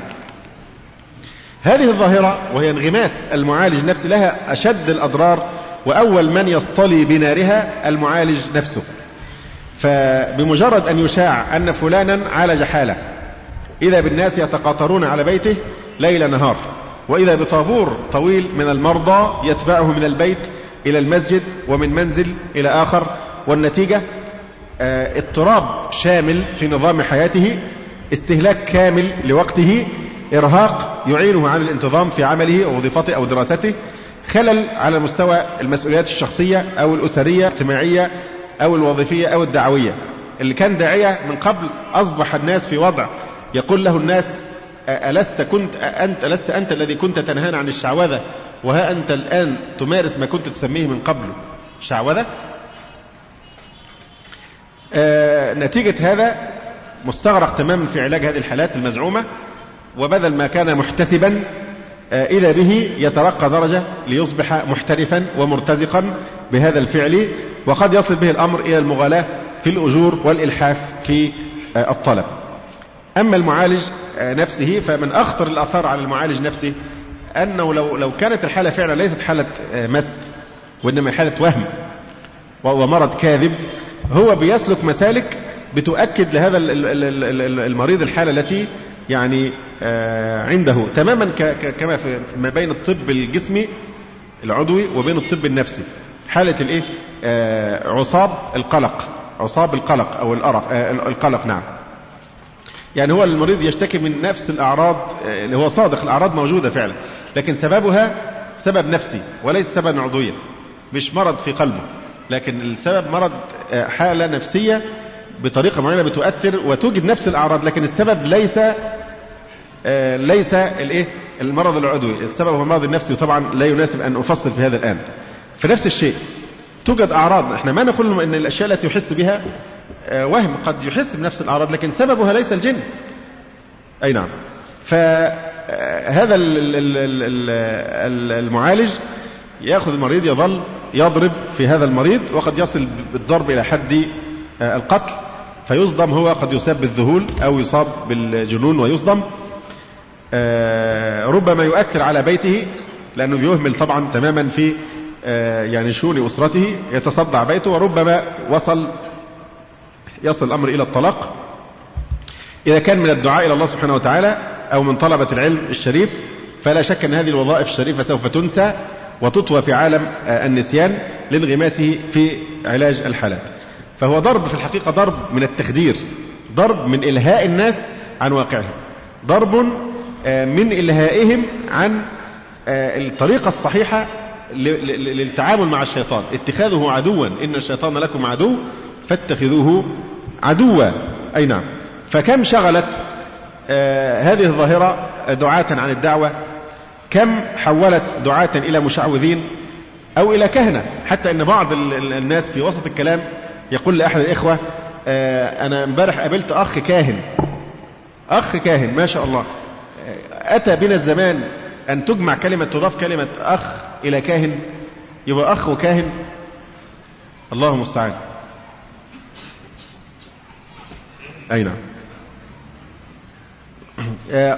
هذه الظاهرة وهي انغماس المعالج نفسه لها أشد الأضرار وأول من يصطلي بنارها المعالج نفسه. فبمجرد أن يشاع أن فلانا عالج حالة إذا بالناس يتقاطرون على بيته ليل نهار وإذا بطابور طويل من المرضى يتبعه من البيت إلى المسجد ومن منزل إلى آخر والنتيجة آه، اضطراب شامل في نظام حياته استهلاك كامل لوقته إرهاق يعينه عن الانتظام في عمله أو وظيفته أو دراسته خلل على مستوى المسؤوليات الشخصية أو الأسرية الاجتماعية أو الوظيفية أو الدعوية. اللي كان داعية من قبل أصبح الناس في وضع يقول له الناس ألست كنت أنت ألست أنت الذي كنت تنهانا عن الشعوذة؟ وها أنت الآن تمارس ما كنت تسميه من قبل شعوذة؟ آه نتيجة هذا مستغرق تماما في علاج هذه الحالات المزعومة وبدل ما كان محتسبا إذا به يترقى درجة ليصبح محترفا ومرتزقا بهذا الفعل وقد يصل به الأمر إلى المغالاة في الأجور والإلحاف في آه الطلب. أما المعالج نفسه فمن أخطر الآثار على المعالج نفسه أنه لو لو كانت الحالة فعلا ليست حالة مس وإنما حالة وهم ومرض كاذب هو بيسلك مسالك بتؤكد لهذا المريض الحالة التي يعني عنده تماما كما ما بين الطب الجسمي العضوي وبين الطب النفسي. حالة الإيه؟ عصاب القلق عصاب القلق أو الارق القلق نعم. يعني هو المريض يشتكي من نفس الأعراض اللي هو صادق الأعراض موجودة فعلا لكن سببها سبب نفسي وليس سبب عضوية مش مرض في قلبه لكن السبب مرض حالة نفسية بطريقة معينة بتؤثر وتوجد نفس الأعراض لكن السبب ليس ليس الإيه؟ المرض العضوي. السبب هو المرض النفسي وطبعا لا يناسب أن أفصل في هذا الآن. فنفس الشيء توجد أعراض إحنا ما نقول أن الأشياء التي يحس بها وهم قد يحس بنفس الأعراض لكن سببها ليس الجن. أي نعم. فهذا المعالج يأخذ المريض يظل يضرب في هذا المريض وقد يصل بالضرب إلى حد القتل فيصدم هو قد يصاب بالذهول أو يصاب بالجنون ويصدم. ربما يؤثر على بيته لأنه بيهمل طبعا تماما في يعني شؤون أسرته يتصدع بيته وربما وصل يصل الأمر إلى الطلاق. إذا كان من الدعاء إلى الله سبحانه وتعالى أو من طلبة العلم الشريف فلا شك أن هذه الوظائف الشريفة سوف تنسى وتطوى في عالم النسيان لانغماسه في علاج الحالات. فهو ضرب في الحقيقة ضرب من التخدير ضرب من إلهاء الناس عن واقعهم ضرب من إلهائهم عن الطريقة الصحيحة للتعامل مع الشيطان اتخاذه عدوا إن الشيطان لكم عدو فاتخذوه عدوا. أي نعم. فكم شغلت آه هذه الظاهرة دعاة عن الدعوة؟ كم حولت دعاة إلى مشعوذين أو إلى كهنة؟ حتى أن بعض الناس في وسط الكلام يقول لأحد الإخوة آه أنا امبارح قابلت أخ كاهن. أخ كاهن ما شاء الله. أتى بنا الزمان أن تجمع كلمة تضاف كلمة أخ إلى كاهن. يبقى أخ وكاهن. الله المستعان. أي نعم.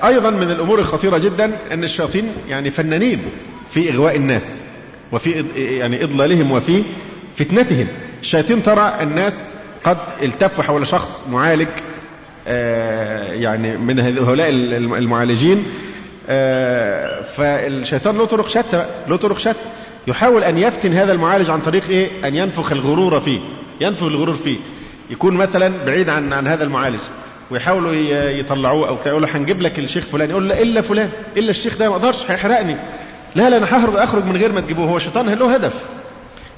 أيضا من الأمور الخطيرة جدا أن الشياطين يعني فنانين في إغواء الناس وفي يعني إضلالهم وفي فتنتهم. الشياطين ترى الناس قد التفوا حول شخص معالج يعني من هؤلاء المعالجين فالشيطان له طرق شتى له طرق شتى. يحاول أن يفتن هذا المعالج عن طريق إيه؟ أن ينفخ الغرور فيه ينفخ الغرور فيه. يكون مثلا بعيد عن عن هذا المعالج ويحاولوا يطلعوه أو يقول له هنجيب لك الشيخ فلان يقول له إلا فلان إلا الشيخ ده ما أقدرش هيحرقني لا لا أنا هخرج أخرج من غير ما تجيبوه. هو الشيطان له هدف.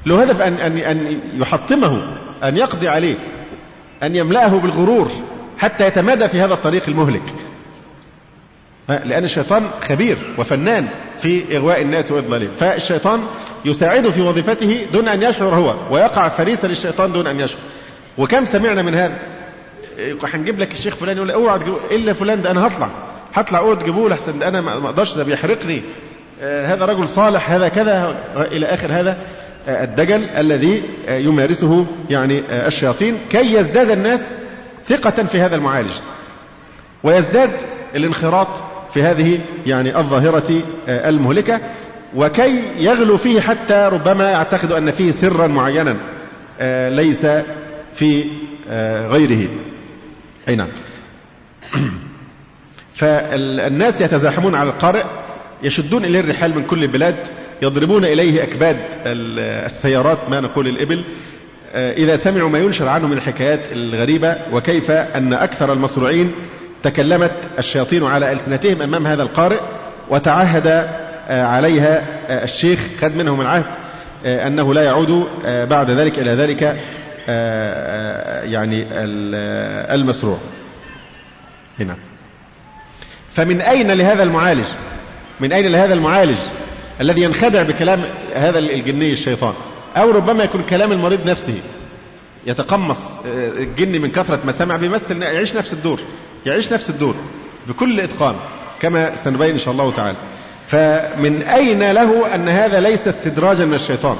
له هدف ان ان أن يحطمه أن يقضي عليه أن يملأه بالغرور حتى يتمادى في هذا الطريق المهلك. لأن الشيطان خبير وفنان في إغواء الناس وإضلالهم فالشيطان يساعده في وظيفته دون أن يشعر هو ويقع فريسا للشيطان دون أن يشعر. وكم سمعنا من هذا؟ هنجيب لك الشيخ فلان يقول أوعى إلا فلان ده أنا هطلع. هطلع أوعى تجيبوه لحسن أنا ما أقدرش ده بيحرقني. آه هذا رجل صالح هذا كذا إلى آخر هذا. الدجل الذي آه يمارسه يعني الشياطين كي يزداد الناس ثقة في هذا المعالج. ويزداد الانخراط في هذه يعني الظاهرة المهلكة. وكي يغلو فيه حتى ربما يعتقد أن فيه سرا معينا ليس في غيره. أي نعم. *clears throat* فالناس يتزاحمون على القارئ يشدون إليه الرحال من كل البلاد يضربون إليه أكباد السيارات ما نقول الإبل. إذا سمعوا ما ينشر عنه من الحكايات الغريبة وكيف أن أكثر المصروعين تكلمت الشياطين على ألسنتهم أمام هذا القارئ وتعهد آه، عليها آه، الشيخ خد منهم العهد آه، أنه لا يعود بعد ذلك إلى ذلك يعني المسروع. هنا. فمن أين لهذا المعالج؟ من أين لهذا المعالج؟ الذي ينخدع بكلام هذا الجني الشيطان أو ربما يكون كلام المريض نفسه يتقمص الجن من كثرة ما سمع بيمثل يعيش نفس الدور يعيش نفس الدور بكل إتقان كما سنبين إن شاء الله تعالى. فمن أين له أن هذا ليس استدراجا من الشيطان؟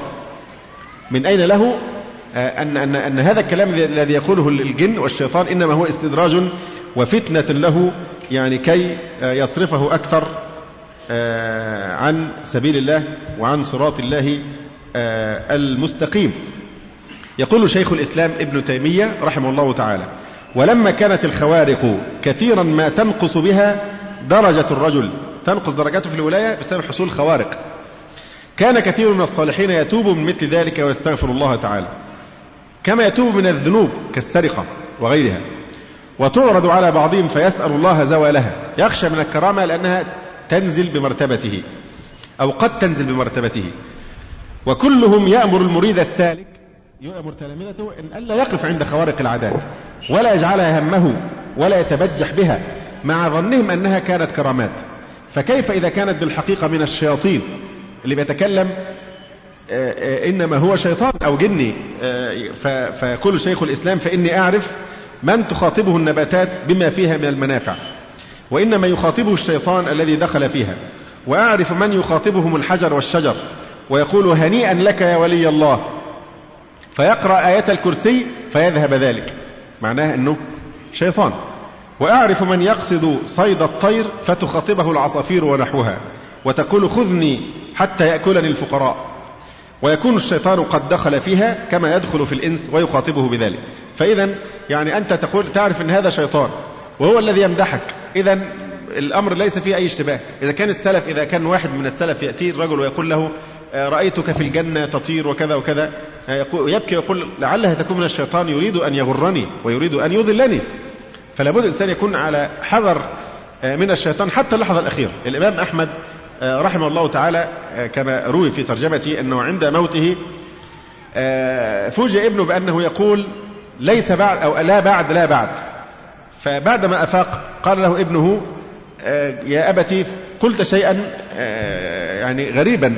من أين له آه، أن, أن, أن هذا الكلام الذي يقوله الجن والشيطان إنما هو استدراج وفتنة له يعني كي آه، يصرفه أكثر آه، عن سبيل الله وعن صراط الله المستقيم. يقول شيخ الإسلام ابن تيمية رحمه الله تعالى ولما كانت الخوارق كثيرا ما تنقص بها درجة الرجل. تنقص درجاته في الولاية بسبب حصول الخوارق كان كثير من الصالحين يتوب من مثل ذلك ويستغفر الله تعالى كما يتوب من الذنوب كالسرقة وغيرها وتعرض على بعضهم فيسأل الله زوالها. يخشى من الكرامة لأنها تنزل بمرتبته أو قد تنزل بمرتبته. وكلهم يأمر المريد السالك يؤمر تلامذته أن ألا يقف عند خوارق العادات ولا يجعلها همه ولا يتبجح بها مع ظنهم أنها كانت كرامات. فكيف إذا كانت بالحقيقة من الشياطين؟ اللي بيتكلم آه، آه، إنما هو شيطان أو جني آه، فيقول شيخ الإسلام فإني أعرف من تخاطبه النباتات بما فيها من المنافع. وإنما يخاطبه الشيطان الذي دخل فيها. وأعرف من يخاطبهم الحجر والشجر ويقول هنيئا لك يا ولي الله. فيقرأ آية الكرسي فيذهب ذلك. معناه أنه شيطان. وأعرف من يقصد صيد الطير فتخاطبه العصافير ونحوها وتقول خذني حتى يأكلني الفقراء. ويكون الشيطان قد دخل فيها كما يدخل في الإنس ويخاطبه بذلك. فإذا يعني أنت تقول تعرف أن هذا شيطان. وهو الذي يمدحك. إذا الأمر ليس فيه أي اشتباه. إذا كان السلف إذا كان واحد من السلف يأتي الرجل ويقول له آه، رأيتك في الجنة تطير وكذا وكذا آه، يبكي ويقول لعلها تكون من الشيطان يريد أن يغرني ويريد أن يضلني فلا بد الإنسان يكون على حذر آه، من الشيطان حتى اللحظة الأخيرة. الإمام أحمد رحمه الله تعالى كما روي في ترجمتي أنه عند موته فوجئ ابنه بأنه يقول ليس بعد أو لا بعد لا بعد. فبعدما أفاق قال له ابنه يا أبتي قلت شيئا يعني غريبا.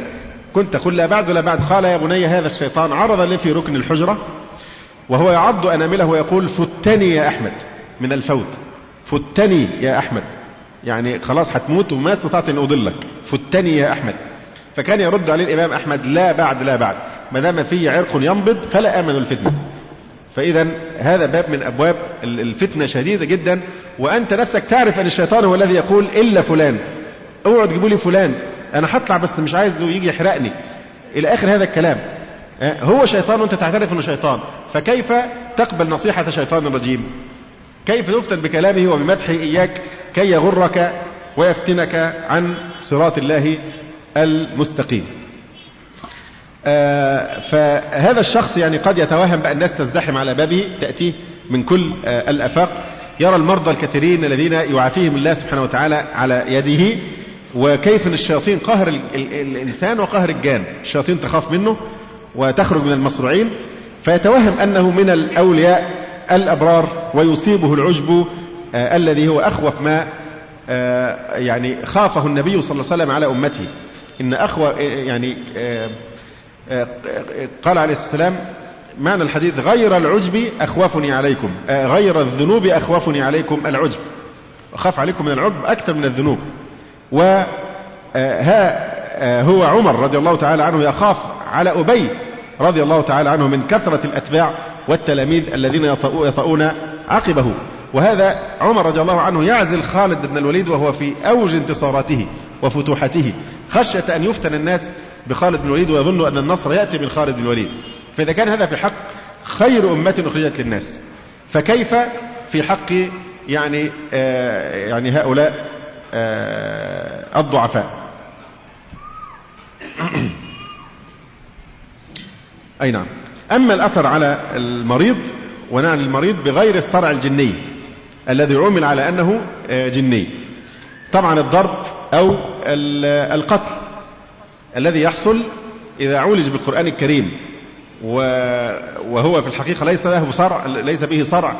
كنت تقول لا بعد ولا بعد. قال يا بني هذا الشيطان عرض لي في ركن الحجرة وهو يعض أنامله ويقول فتني يا أحمد. من الفوت. فتني يا أحمد. يعني خلاص هتموت وما استطعت أن أضلك. فتني يا أحمد. فكان يرد عليه الإمام أحمد لا بعد لا بعد. ما دام في عرق ينبض فلا آمن الفتنة. فإذا هذا باب من أبواب الفتنة شديدة جدا. وأنت نفسك تعرف أن الشيطان هو الذي يقول إلا فلان. اوعوا تجيبوا لي فلان. أنا هطلع بس مش عايز يجي يحرقني. إلى آخر هذا الكلام. هو شيطان وأنت تعترف أنه شيطان. فكيف تقبل نصيحة شيطان رجيم؟ كيف يفتن بكلامه وبمدحه إياك كي يغرك ويفتنك عن صراط الله المستقيم؟ فهذا الشخص يعني قد يتوهم بأن الناس تزدحم على بابه تأتيه من كل آه الأفاق. يرى المرضى الكثيرين الذين يعافيهم الله سبحانه وتعالى على يده وكيف أن الشياطين قهر الإنسان وقهر الجان. الشياطين تخاف منه وتخرج من المصروعين. فيتوهم أنه من الأولياء الأبرار ويصيبه العجب آه الذي هو أخوف ما آه يعني خافه النبي صلى الله عليه وسلم على أمته. إن أخوة يعني آه, آه، قال عليه والسلام معنى الحديث غير العجب أخوفني عليكم آه، غير الذنوب أخوفني عليكم العجب. أخاف عليكم من العجب أكثر من الذنوب. وها آه، هو عمر رضي الله تعالى عنه يخاف على أبي رضي الله تعالى عنه من كثرة الأتباع والتلاميذ الذين يطؤون عقبه. وهذا عمر رضي الله عنه يعزل خالد بن الوليد وهو في أوج انتصاراته وفتوحته خشية أن يفتن الناس بخالد بن الوليد ويظن أن النصر يأتي من خالد بن الوليد. فإذا كان هذا في حق خير أمة أخرجت للناس فكيف في حق يعني آه يعني هؤلاء آه الضعفاء؟ *clears throat* أي نعم. أما الأثر على المريض ونعني المريض بغير الصرع الجني الذي عمل على أنه جني. طبعا الضرب أو القتل. الذي يحصل إذا عولج بالقرآن الكريم وهو في الحقيقة ليس له صرع ليس به صرع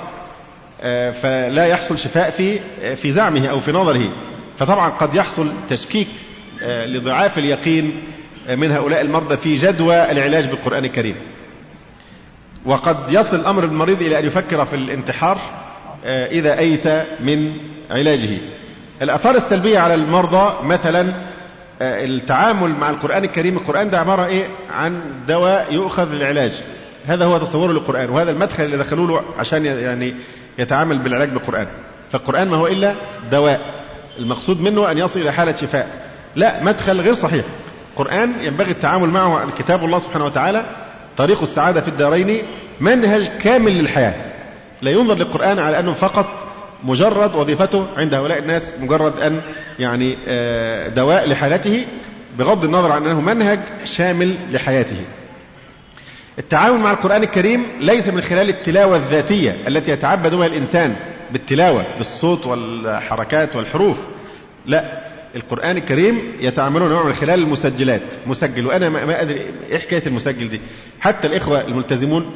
فلا يحصل شفاء في في زعمه أو في نظره. فطبعا قد يحصل تشكيك لضعاف اليقين من هؤلاء المرضى في جدوى العلاج بالقرآن الكريم. وقد يصل أمر المريض إلى أن يفكر في الانتحار إذا أيس من علاجه. الآثار السلبية على المرضى مثلا التعامل مع القرآن الكريم القرآن ده عبارة إيه؟ عن دواء يؤخذ للعلاج. هذا هو تصوره للقرآن وهذا المدخل اللي دخلوا له عشان يعني يتعامل بالعلاج بالقرآن. فالقرآن ما هو إلا دواء المقصود منه أن يصل إلى حالة شفاء. لا مدخل غير صحيح. القرآن ينبغي التعامل معه كتاب الله سبحانه وتعالى طريق السعادة في الدارين منهج كامل للحياة. لا ينظر للقرآن على أنه فقط مجرد وظيفته عند هؤلاء الناس مجرد أن يعني دواء لحالته بغض النظر عن أنه منهج شامل لحياته. التعامل مع القرآن الكريم ليس من خلال التلاوة الذاتية التي يتعبد بها الإنسان بالتلاوة بالصوت والحركات والحروف. لا القرآن الكريم يتعاملون من خلال المسجلات. مسجل وأنا ما أدري إيه حكاية المسجل دي. حتى الإخوة الملتزمون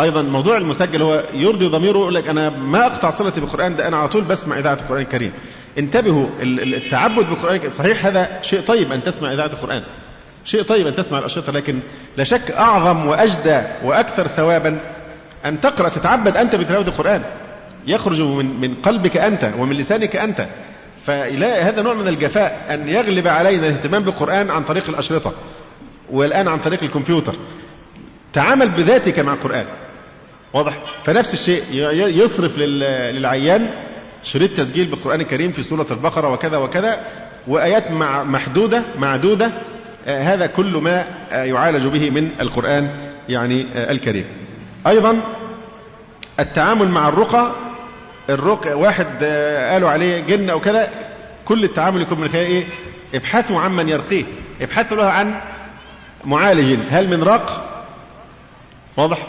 أيضا موضوع المسجل هو يرضي ضميره يقول لك أنا ما أقطع صلتي بالقرآن ده أنا على طول بسمع إذاعة القرآن الكريم. انتبهوا التعبد الكريم صحيح هذا شيء طيب أن تسمع إذاعة القرآن. شيء طيب أن تسمع الأشرطة لكن لا شك أعظم وأجدى وأكثر ثوابا أن تقرأ تتعبد أنت بتلاوة القرآن. يخرج من من قلبك أنت ومن لسانك أنت. فلا هذا نوع من الجفاء أن يغلب علينا الاهتمام بالقرآن عن طريق الأشرطة والآن عن طريق الكمبيوتر. تعامل بذاتك مع القرآن. واضح؟ فنفس الشيء يصرف للعيان شريط تسجيل بالقرآن الكريم في سورة البقرة وكذا وكذا وآيات مع محدودة معدودة هذا كل ما يعالج به من القرآن يعني الكريم. أيضا التعامل مع الرقى الرقى واحد قالوا عليه جن أو كذا كل التعامل يكون من خلال إيه؟ ابحثوا عن من يرقيه ابحثوا له عن معالج هل من رق؟ واضح؟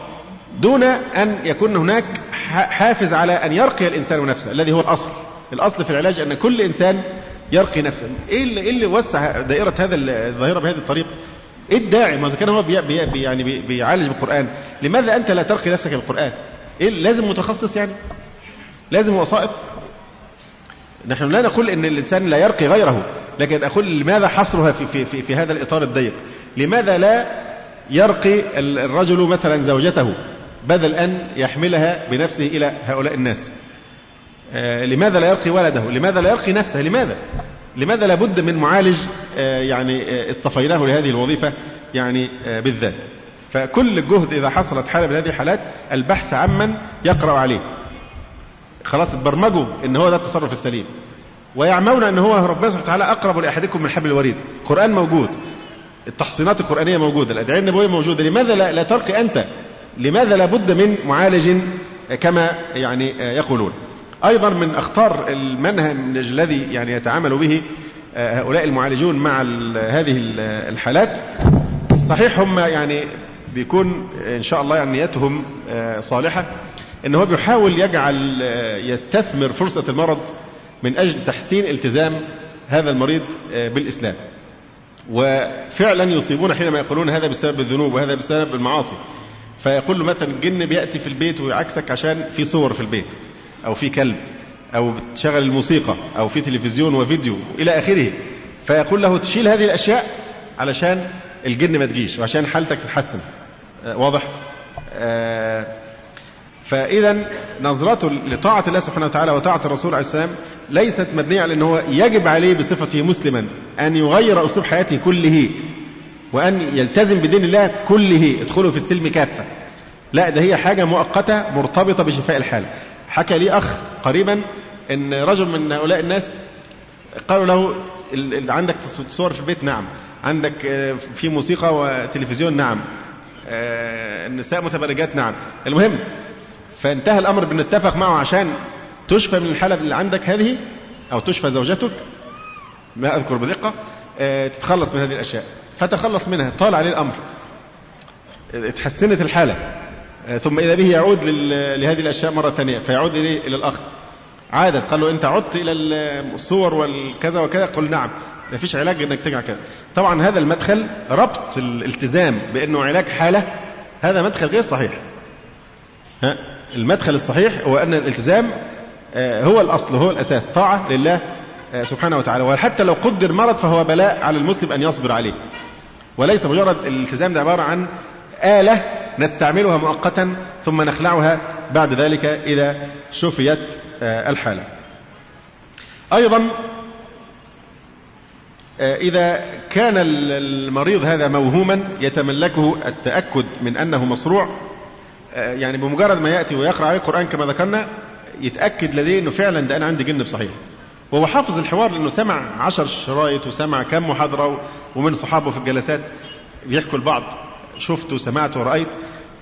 دون أن يكون هناك حافز على أن يرقي الإنسان نفسه الذي هو الأصل. الأصل في العلاج أن كل إنسان يرقي نفسه. إيه اللي, إيه اللي وسع دائرة هذا الظاهرة بهذه الطريقة؟ إيه الداعي؟ ما إذا كان هو بي بي يعني بي بيعالج بالقرآن لماذا أنت لا ترقي نفسك بالقرآن إيه لازم متخصص يعني. لازم وسائط. نحن لا نقول إن الإنسان لا يرقي غيره لكن أقول لماذا حصرها في في في, في هذا الإطار الضيق؟ لماذا لا يرقي الرجل مثلا زوجته؟ بدل أن يحملها بنفسه إلى هؤلاء الناس. آه لماذا لا يرقي ولده؟ لماذا لا يرقي نفسه؟ لماذا؟ لماذا لابد من معالج آه يعني آه اصطفيناه لهذه الوظيفة يعني بالذات؟ فكل الجهد إذا حصلت حالة من هذه الحالات البحث عمن يقرأ عليه. خلاص اتبرمجوا إن هو ده التصرف السليم. ويعمون إن هو ربنا سبحانه وتعالى أقرب لأحدكم من حبل الوريد. القران موجود. التحصينات القرآنية موجودة. الأدعية النبوية موجودة. لماذا لا, لا ترقي أنت لماذا لا بد من معالج كما يعني يقولون؟ أيضا من أخطار المنهج الذي يعني يتعامل به هؤلاء المعالجون مع هذه الحالات. صحيح هم يعني بيكون إن شاء الله يعني نيتهم صالحة إن هو بيحاول يجعل يستثمر فرصة المرض من أجل تحسين التزام هذا المريض بالإسلام. وفعلا يصيبون حينما يقولون هذا بسبب الذنوب وهذا بسبب المعاصي. فيقول له مثلا الجن بيأتي في البيت ويعكسك عشان في صور في البيت أو في كلب أو بتشغل الموسيقى أو في تلفزيون وفيديو إلى آخره. فيقول له تشيل هذه الأشياء علشان الجن ما تجيش وعشان حالتك تتحسن. واضح؟ آه فإذا نظرته لطاعة الله سبحانه وتعالى وطاعة الرسول عليه السلام ليست مبنية على أنه يجب عليه بصفته مسلما أن يغير أسلوب حياته كله. وأن يلتزم بدين الله كله ادخلوا في السلم كافة. لا ده هي حاجة مؤقتة مرتبطة بشفاء الحالة حكى لي أخ قريبا أن رجل من هؤلاء الناس قالوا له عندك صور في البيت؟ نعم. عندك في موسيقى وتلفزيون؟ نعم. النساء متبرجات؟ نعم. المهم فانتهى الأمر بان نتفق معه عشان تشفى من الحالة اللي عندك هذه أو تشفى زوجتك. ما أذكر بدقه تتخلص من هذه الأشياء. فتخلص منها طال عليه الأمر. اتحسنت الحالة. ثم إذا به يعود لهذه الأشياء مرة ثانية فيعود إليه إلى الاخ عادت قال له أنت عدت إلى الصور والكذا وكذا؟ قل نعم. ما فيش علاج إنك تجمع كده طبعا هذا المدخل ربط الالتزام بأنه علاج حالة هذا مدخل غير صحيح. ها؟ المدخل الصحيح هو أن الالتزام آه، هو الأصل هو الأساس. طاعة لله آه، سبحانه وتعالى. وحتى لو قدر مرض فهو بلاء على المسلم أن يصبر عليه. وليس مجرد الالتزام ده عبارة عن آلة نستعملها مؤقتا ثم نخلعها بعد ذلك إذا شفيت آه، الحالة. أيضا آه، إذا كان المريض هذا موهوما يتملكه التأكد من أنه مصروع آه، يعني بمجرد ما يأتي ويقرأ عليه القرآن كما ذكرنا يتأكد لديه أنه فعلا ده أنا عندي جن بصحيح وهو حافظ الحوار لأنه سمع عشر شرايط وسمع كم محاضرة ومن صحابه في الجلسات بيحكوا البعض شفت وسمعت ورأيت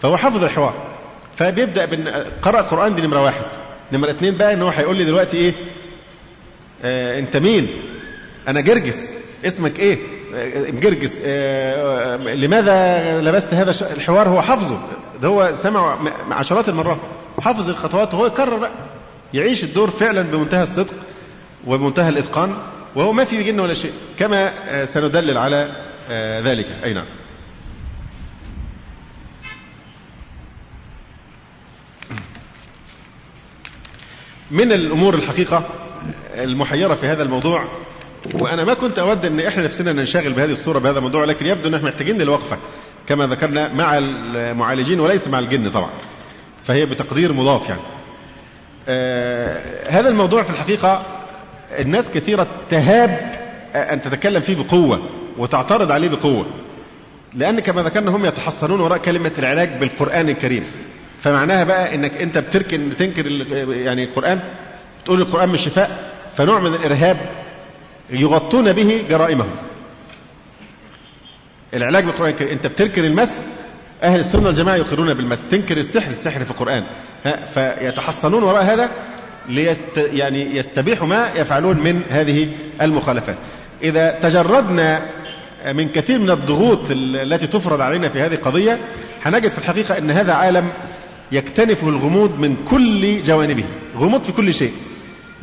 فهو حافظ الحوار. فبيبدأ قرأ القرآن دي نمرة واحد. نمرة اثنين بقى إن هو هيقول لي دلوقتي إيه؟ آه أنت مين؟ أنا جرجس. اسمك إيه؟ جرجس. آه، لماذا لبست هذا الحوار؟ هو حافظه. ده هو سمع عشرات المرات. حافظ الخطوات وهو يكرر بقى. يعيش الدور فعلا بمنتهى الصدق. وبمنتهى الإتقان وهو ما في جن ولا شيء كما آه، سندلل على آه، ذلك. أي نعم. من الأمور الحقيقة المحيرة في هذا الموضوع وأنا ما كنت أود أن إحنا نفسنا ننشغل بهذه الصورة بهذا الموضوع لكن يبدو ان إحنا محتاجين للوقفة كما ذكرنا مع المعالجين وليس مع الجن طبعا فهي بتقدير مضاف يعني. آه هذا الموضوع في الحقيقة الناس كثيرة تهاب أن تتكلم فيه بقوة وتعترض عليه بقوة. لأن كما ذكرنا هم يتحصنون وراء كلمة العلاج بالقرآن الكريم. فمعناها بقى إنك أنت بتركن تنكر يعني القرآن تقول القرآن مش شفاء فنوع من الإرهاب يغطون به جرائمهم. العلاج بالقرآن الكريم أنت بتنكر المس أهل السنة والجماعة يقرون بالمس تنكر السحر السحر في القرآن. فيتحصنون وراء هذا ليست يعني يستبيحوا ما يفعلون من هذه المخالفات إذا تجردنا من كثير من الضغوط التي تفرض علينا في هذه القضية هنجد في الحقيقة أن هذا عالم يكتنفه الغموض من كل جوانبه غموض في كل شيء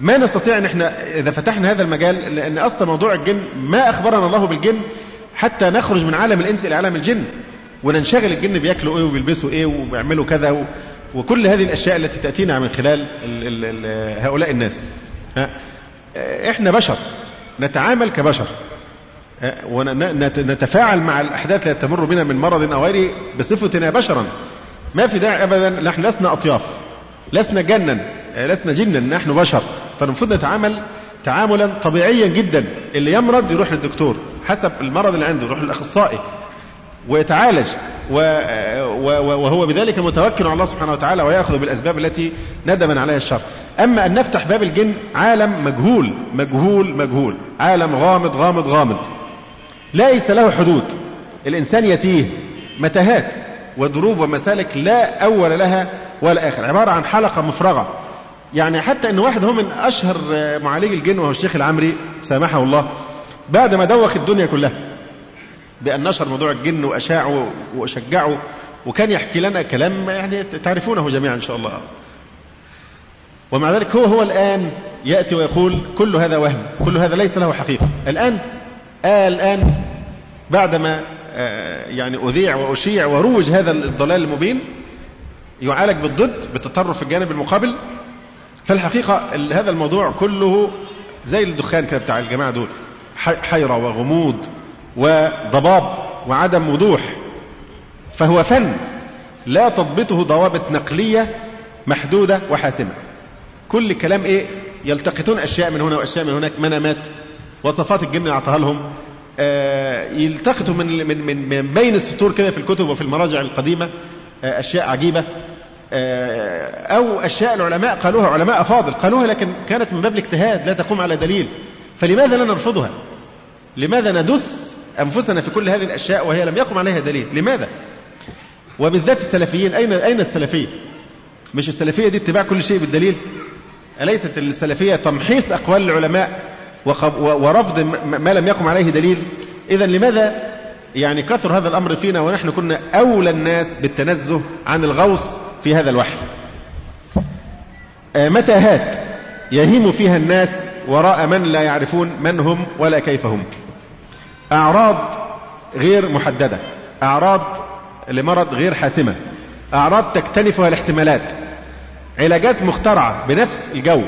ما نستطيع أن إحنا إذا فتحنا هذا المجال لأن أصلا موضوع الجن ما أخبرنا الله بالجن حتى نخرج من عالم الإنس إلى عالم الجن وننشغل الجن بياكلوا إيه وبيلبسوا إيه وبيعملوا كذا. وكل هذه الأشياء التي تأتينا من خلال ال ال ال هؤلاء الناس. إحنا بشر. نتعامل كبشر. ونتفاعل مع الأحداث التي تمر بنا من مرض أو غيره بصفتنا بشرا. ما في داعي ابدا. نحن لسنا أطياف. لسنا جنا. لسنا جنا. نحن بشر. فالمفروض نتعامل تعاملا طبيعيا جدا. اللي يمرض يروح للدكتور. حسب المرض اللي عنده يروح للأخصائي. ويتعالج وهو بذلك متوكل على الله سبحانه وتعالى ويأخذ بالأسباب التي ندم عليها الشر. أما أن نفتح باب الجن عالم مجهول مجهول مجهول، عالم غامض غامض غامض. ليس له حدود. الإنسان يتيه متاهات ودروب ومسالك لا أول لها ولا آخر، عبارة عن حلقة مفرغة يعني حتى إن واحد هو من أشهر معالجي الجن وهو الشيخ العمري سامحه الله بعد ما دوخ الدنيا كلها بأن نشر موضوع الجن وأشاعه وشجعه وكان يحكي لنا كلام يعني تعرفونه جميعا إن شاء الله. ومع ذلك هو هو الآن يأتي ويقول كل هذا وهم كل هذا ليس له حقيقة. الآن آه الآن بعدما آه يعني أذيع وأشيع وروج هذا الضلال المبين يعالج بالضد بتطرف في الجانب المقابل فالحقيقة هذا الموضوع كله زي الدخان كده بتاع الجماعة دول حيرة وغموض. وضباب وعدم وضوح فهو فن لا تضبطه ضوابط نقلية محدودة وحاسمة. كل كلام إيه؟ يلتقطون أشياء من هنا وأشياء من هناك منامات وصفات الجن اعطاها لهم آه يلتقطوا من من من بين السطور كده في الكتب وفي المراجع القديمة آه أشياء عجيبة. آه، أو أشياء العلماء قالوها علماء أفاضل قالوها لكن كانت من باب الاجتهاد لا تقوم على دليل. فلماذا لا نرفضها؟ لماذا ندس أنفسنا في كل هذه الأشياء وهي لم يقم عليها دليل. لماذا؟ وبالذات السلفيين. أين أين السلفية؟ مش السلفية دي اتباع كل شيء بالدليل؟ أليست السلفية تمحيص أقوال العلماء ورفض ما لم يقم عليه دليل؟ إذا لماذا يعني كثر هذا الأمر فينا ونحن كنا أولى الناس بالتنزه عن الغوص في هذا الوحي؟ آه، متاهات يهيم فيها الناس وراء من لا يعرفون من هم ولا كيف هم؟ أعراض غير محددة أعراض لمرض غير حاسمة أعراض تكتنفها الاحتمالات. علاجات مخترعة بنفس الجو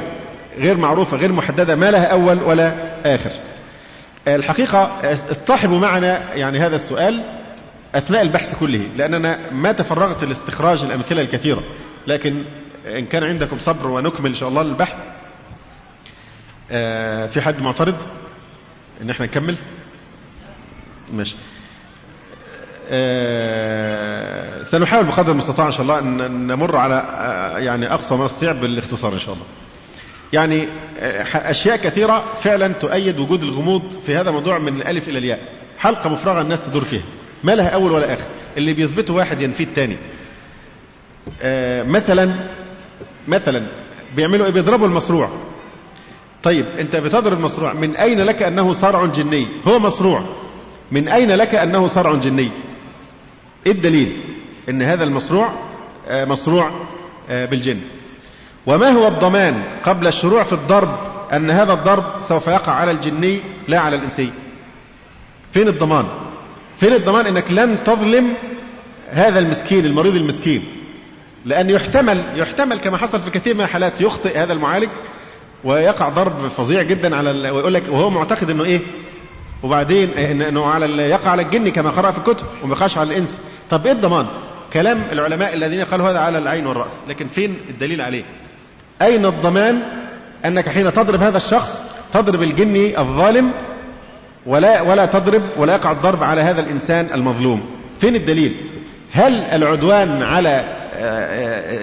غير معروفة غير محددة ما لها أول ولا آخر. الحقيقة اصطحبوا معنا يعني هذا السؤال أثناء البحث كله لأننا ما تفرغت لاستخراج الأمثلة الكثيرة. لكن إن كان عندكم صبر ونكمل إن شاء الله البحث في حد معترض إن إحنا نكمل؟ ماشي. سنحاول بقدر المستطاع إن شاء الله أن نمر على يعني أقصى ما نستطيع بالاختصار إن شاء الله. يعني أشياء كثيرة فعلا تؤيد وجود الغموض في هذا الموضوع من الألف إلى الياء. حلقة مفرغة الناس تدور فيها. ما لها أول ولا آخر. اللي بيثبته واحد ينفيه الثاني. مثلا مثلا بيعملوا إيه؟ بيضربوا المصروع طيب أنت بتضرب مصروع من أين لك أنه صرع جني؟ هو مصروع من أين لك أنه صرع جني؟ إيه الدليل؟ إن هذا المصروع مصروع بالجن. وما هو الضمان قبل الشروع في الضرب؟ أن هذا الضرب سوف يقع على الجني لا على الإنسي. فين الضمان؟ فين الضمان إنك لن تظلم هذا المسكين المريض المسكين؟ لأن يحتمل يحتمل كما حصل في كثير من الحالات يخطئ هذا المعالج ويقع ضرب فظيع جدا على ويقول لك وهو معتقد إنه إيه؟ وبعدين إنه على يقع على الجن كما قرأ في الكتب وما يقعش على الإنس. طب إيه الضمان؟ كلام العلماء الذين قالوا هذا على العين والرأس. لكن فين الدليل عليه؟ أين الضمان أنك حين تضرب هذا الشخص تضرب الجني الظالم ولا ولا تضرب ولا يقع الضرب على هذا الإنسان المظلوم؟ فين الدليل؟ هل العدوان على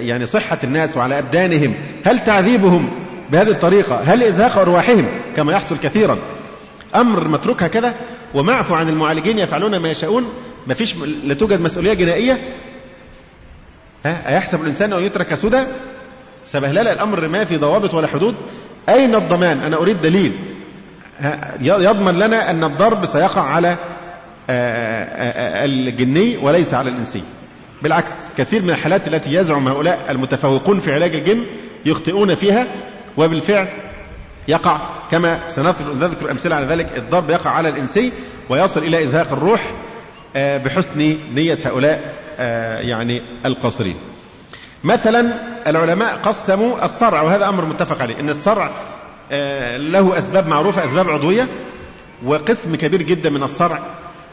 يعني صحة الناس وعلى أبدانهم هل تعذيبهم بهذه الطريقة؟ هل إزهاق أرواحهم كما يحصل كثيرا؟ أمر متروك هكذا ومعفو عن المعالجين يفعلون ما يشاءون. ما فيش لا توجد مسؤولية جنائية. ها أيحسب الإنسان أن يترك سدى؟ سبهللة الأمر ما في ضوابط ولا حدود. أين الضمان؟ أنا أريد دليل. يضمن لنا أن الضرب سيقع على الجني وليس على الإنسي. بالعكس كثير من الحالات التي يزعم هؤلاء المتفوقون في علاج الجن يخطئون فيها وبالفعل يقع كما سنذكر أمثلة على ذلك. الضرب يقع على الإنسي ويصل إلى إزهاق الروح بحسن نية هؤلاء يعني القاصرين. مثلا العلماء قسموا الصرع وهذا أمر متفق عليه أن الصرع له أسباب معروفة أسباب عضوية وقسم كبير جدا من الصرع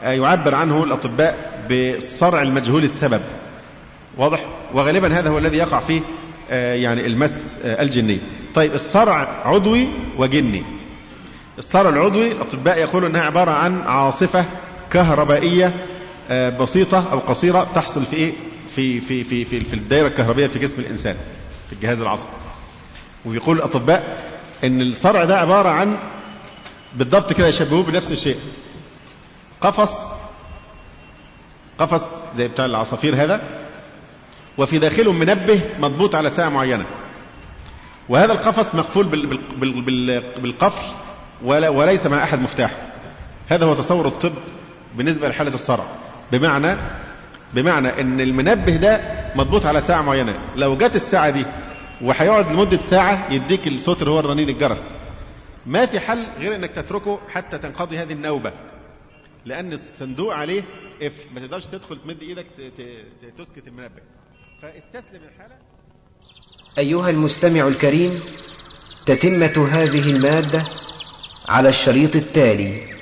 يعبر عنه الأطباء بالصرع المجهول السبب. واضح؟ وغالبا هذا هو الذي يقع فيه يعني المس الجني. طيب الصرع عضوي وجني. الصرع العضوي الأطباء يقولوا أنها عبارة عن عاصفة كهربائية بسيطة أو قصيرة تحصل في إيه؟ في في في في, في الدائرة الكهربائية في جسم الإنسان في الجهاز العصبي. ويقول الأطباء أن الصرع ده عبارة عن بالضبط كده يشبهوه بنفس الشيء. قفص قفص زي بتاع العصافير هذا وفي داخله منبه مضبوط على ساعة معينة. وهذا القفص مقفول بالقفل وليس مع أحد مفتاح. هذا هو تصور الطب بالنسبة لحالة الصرع. بمعنى بمعنى إن المنبه ده مضبوط على ساعة معينة. لو جت الساعة دي وهيقعد لمدة ساعة يديك الصوت اللي هو الرنين الجرس. ما في حل غير إنك تتركه حتى تنقضي هذه النوبة. لأن الصندوق عليه إف ما تقدرش تدخل تمد إيدك تسكت المنبه. فاستسلم الحالة. أيها المستمع الكريم تتمة هذه المادة على الشريط التالي.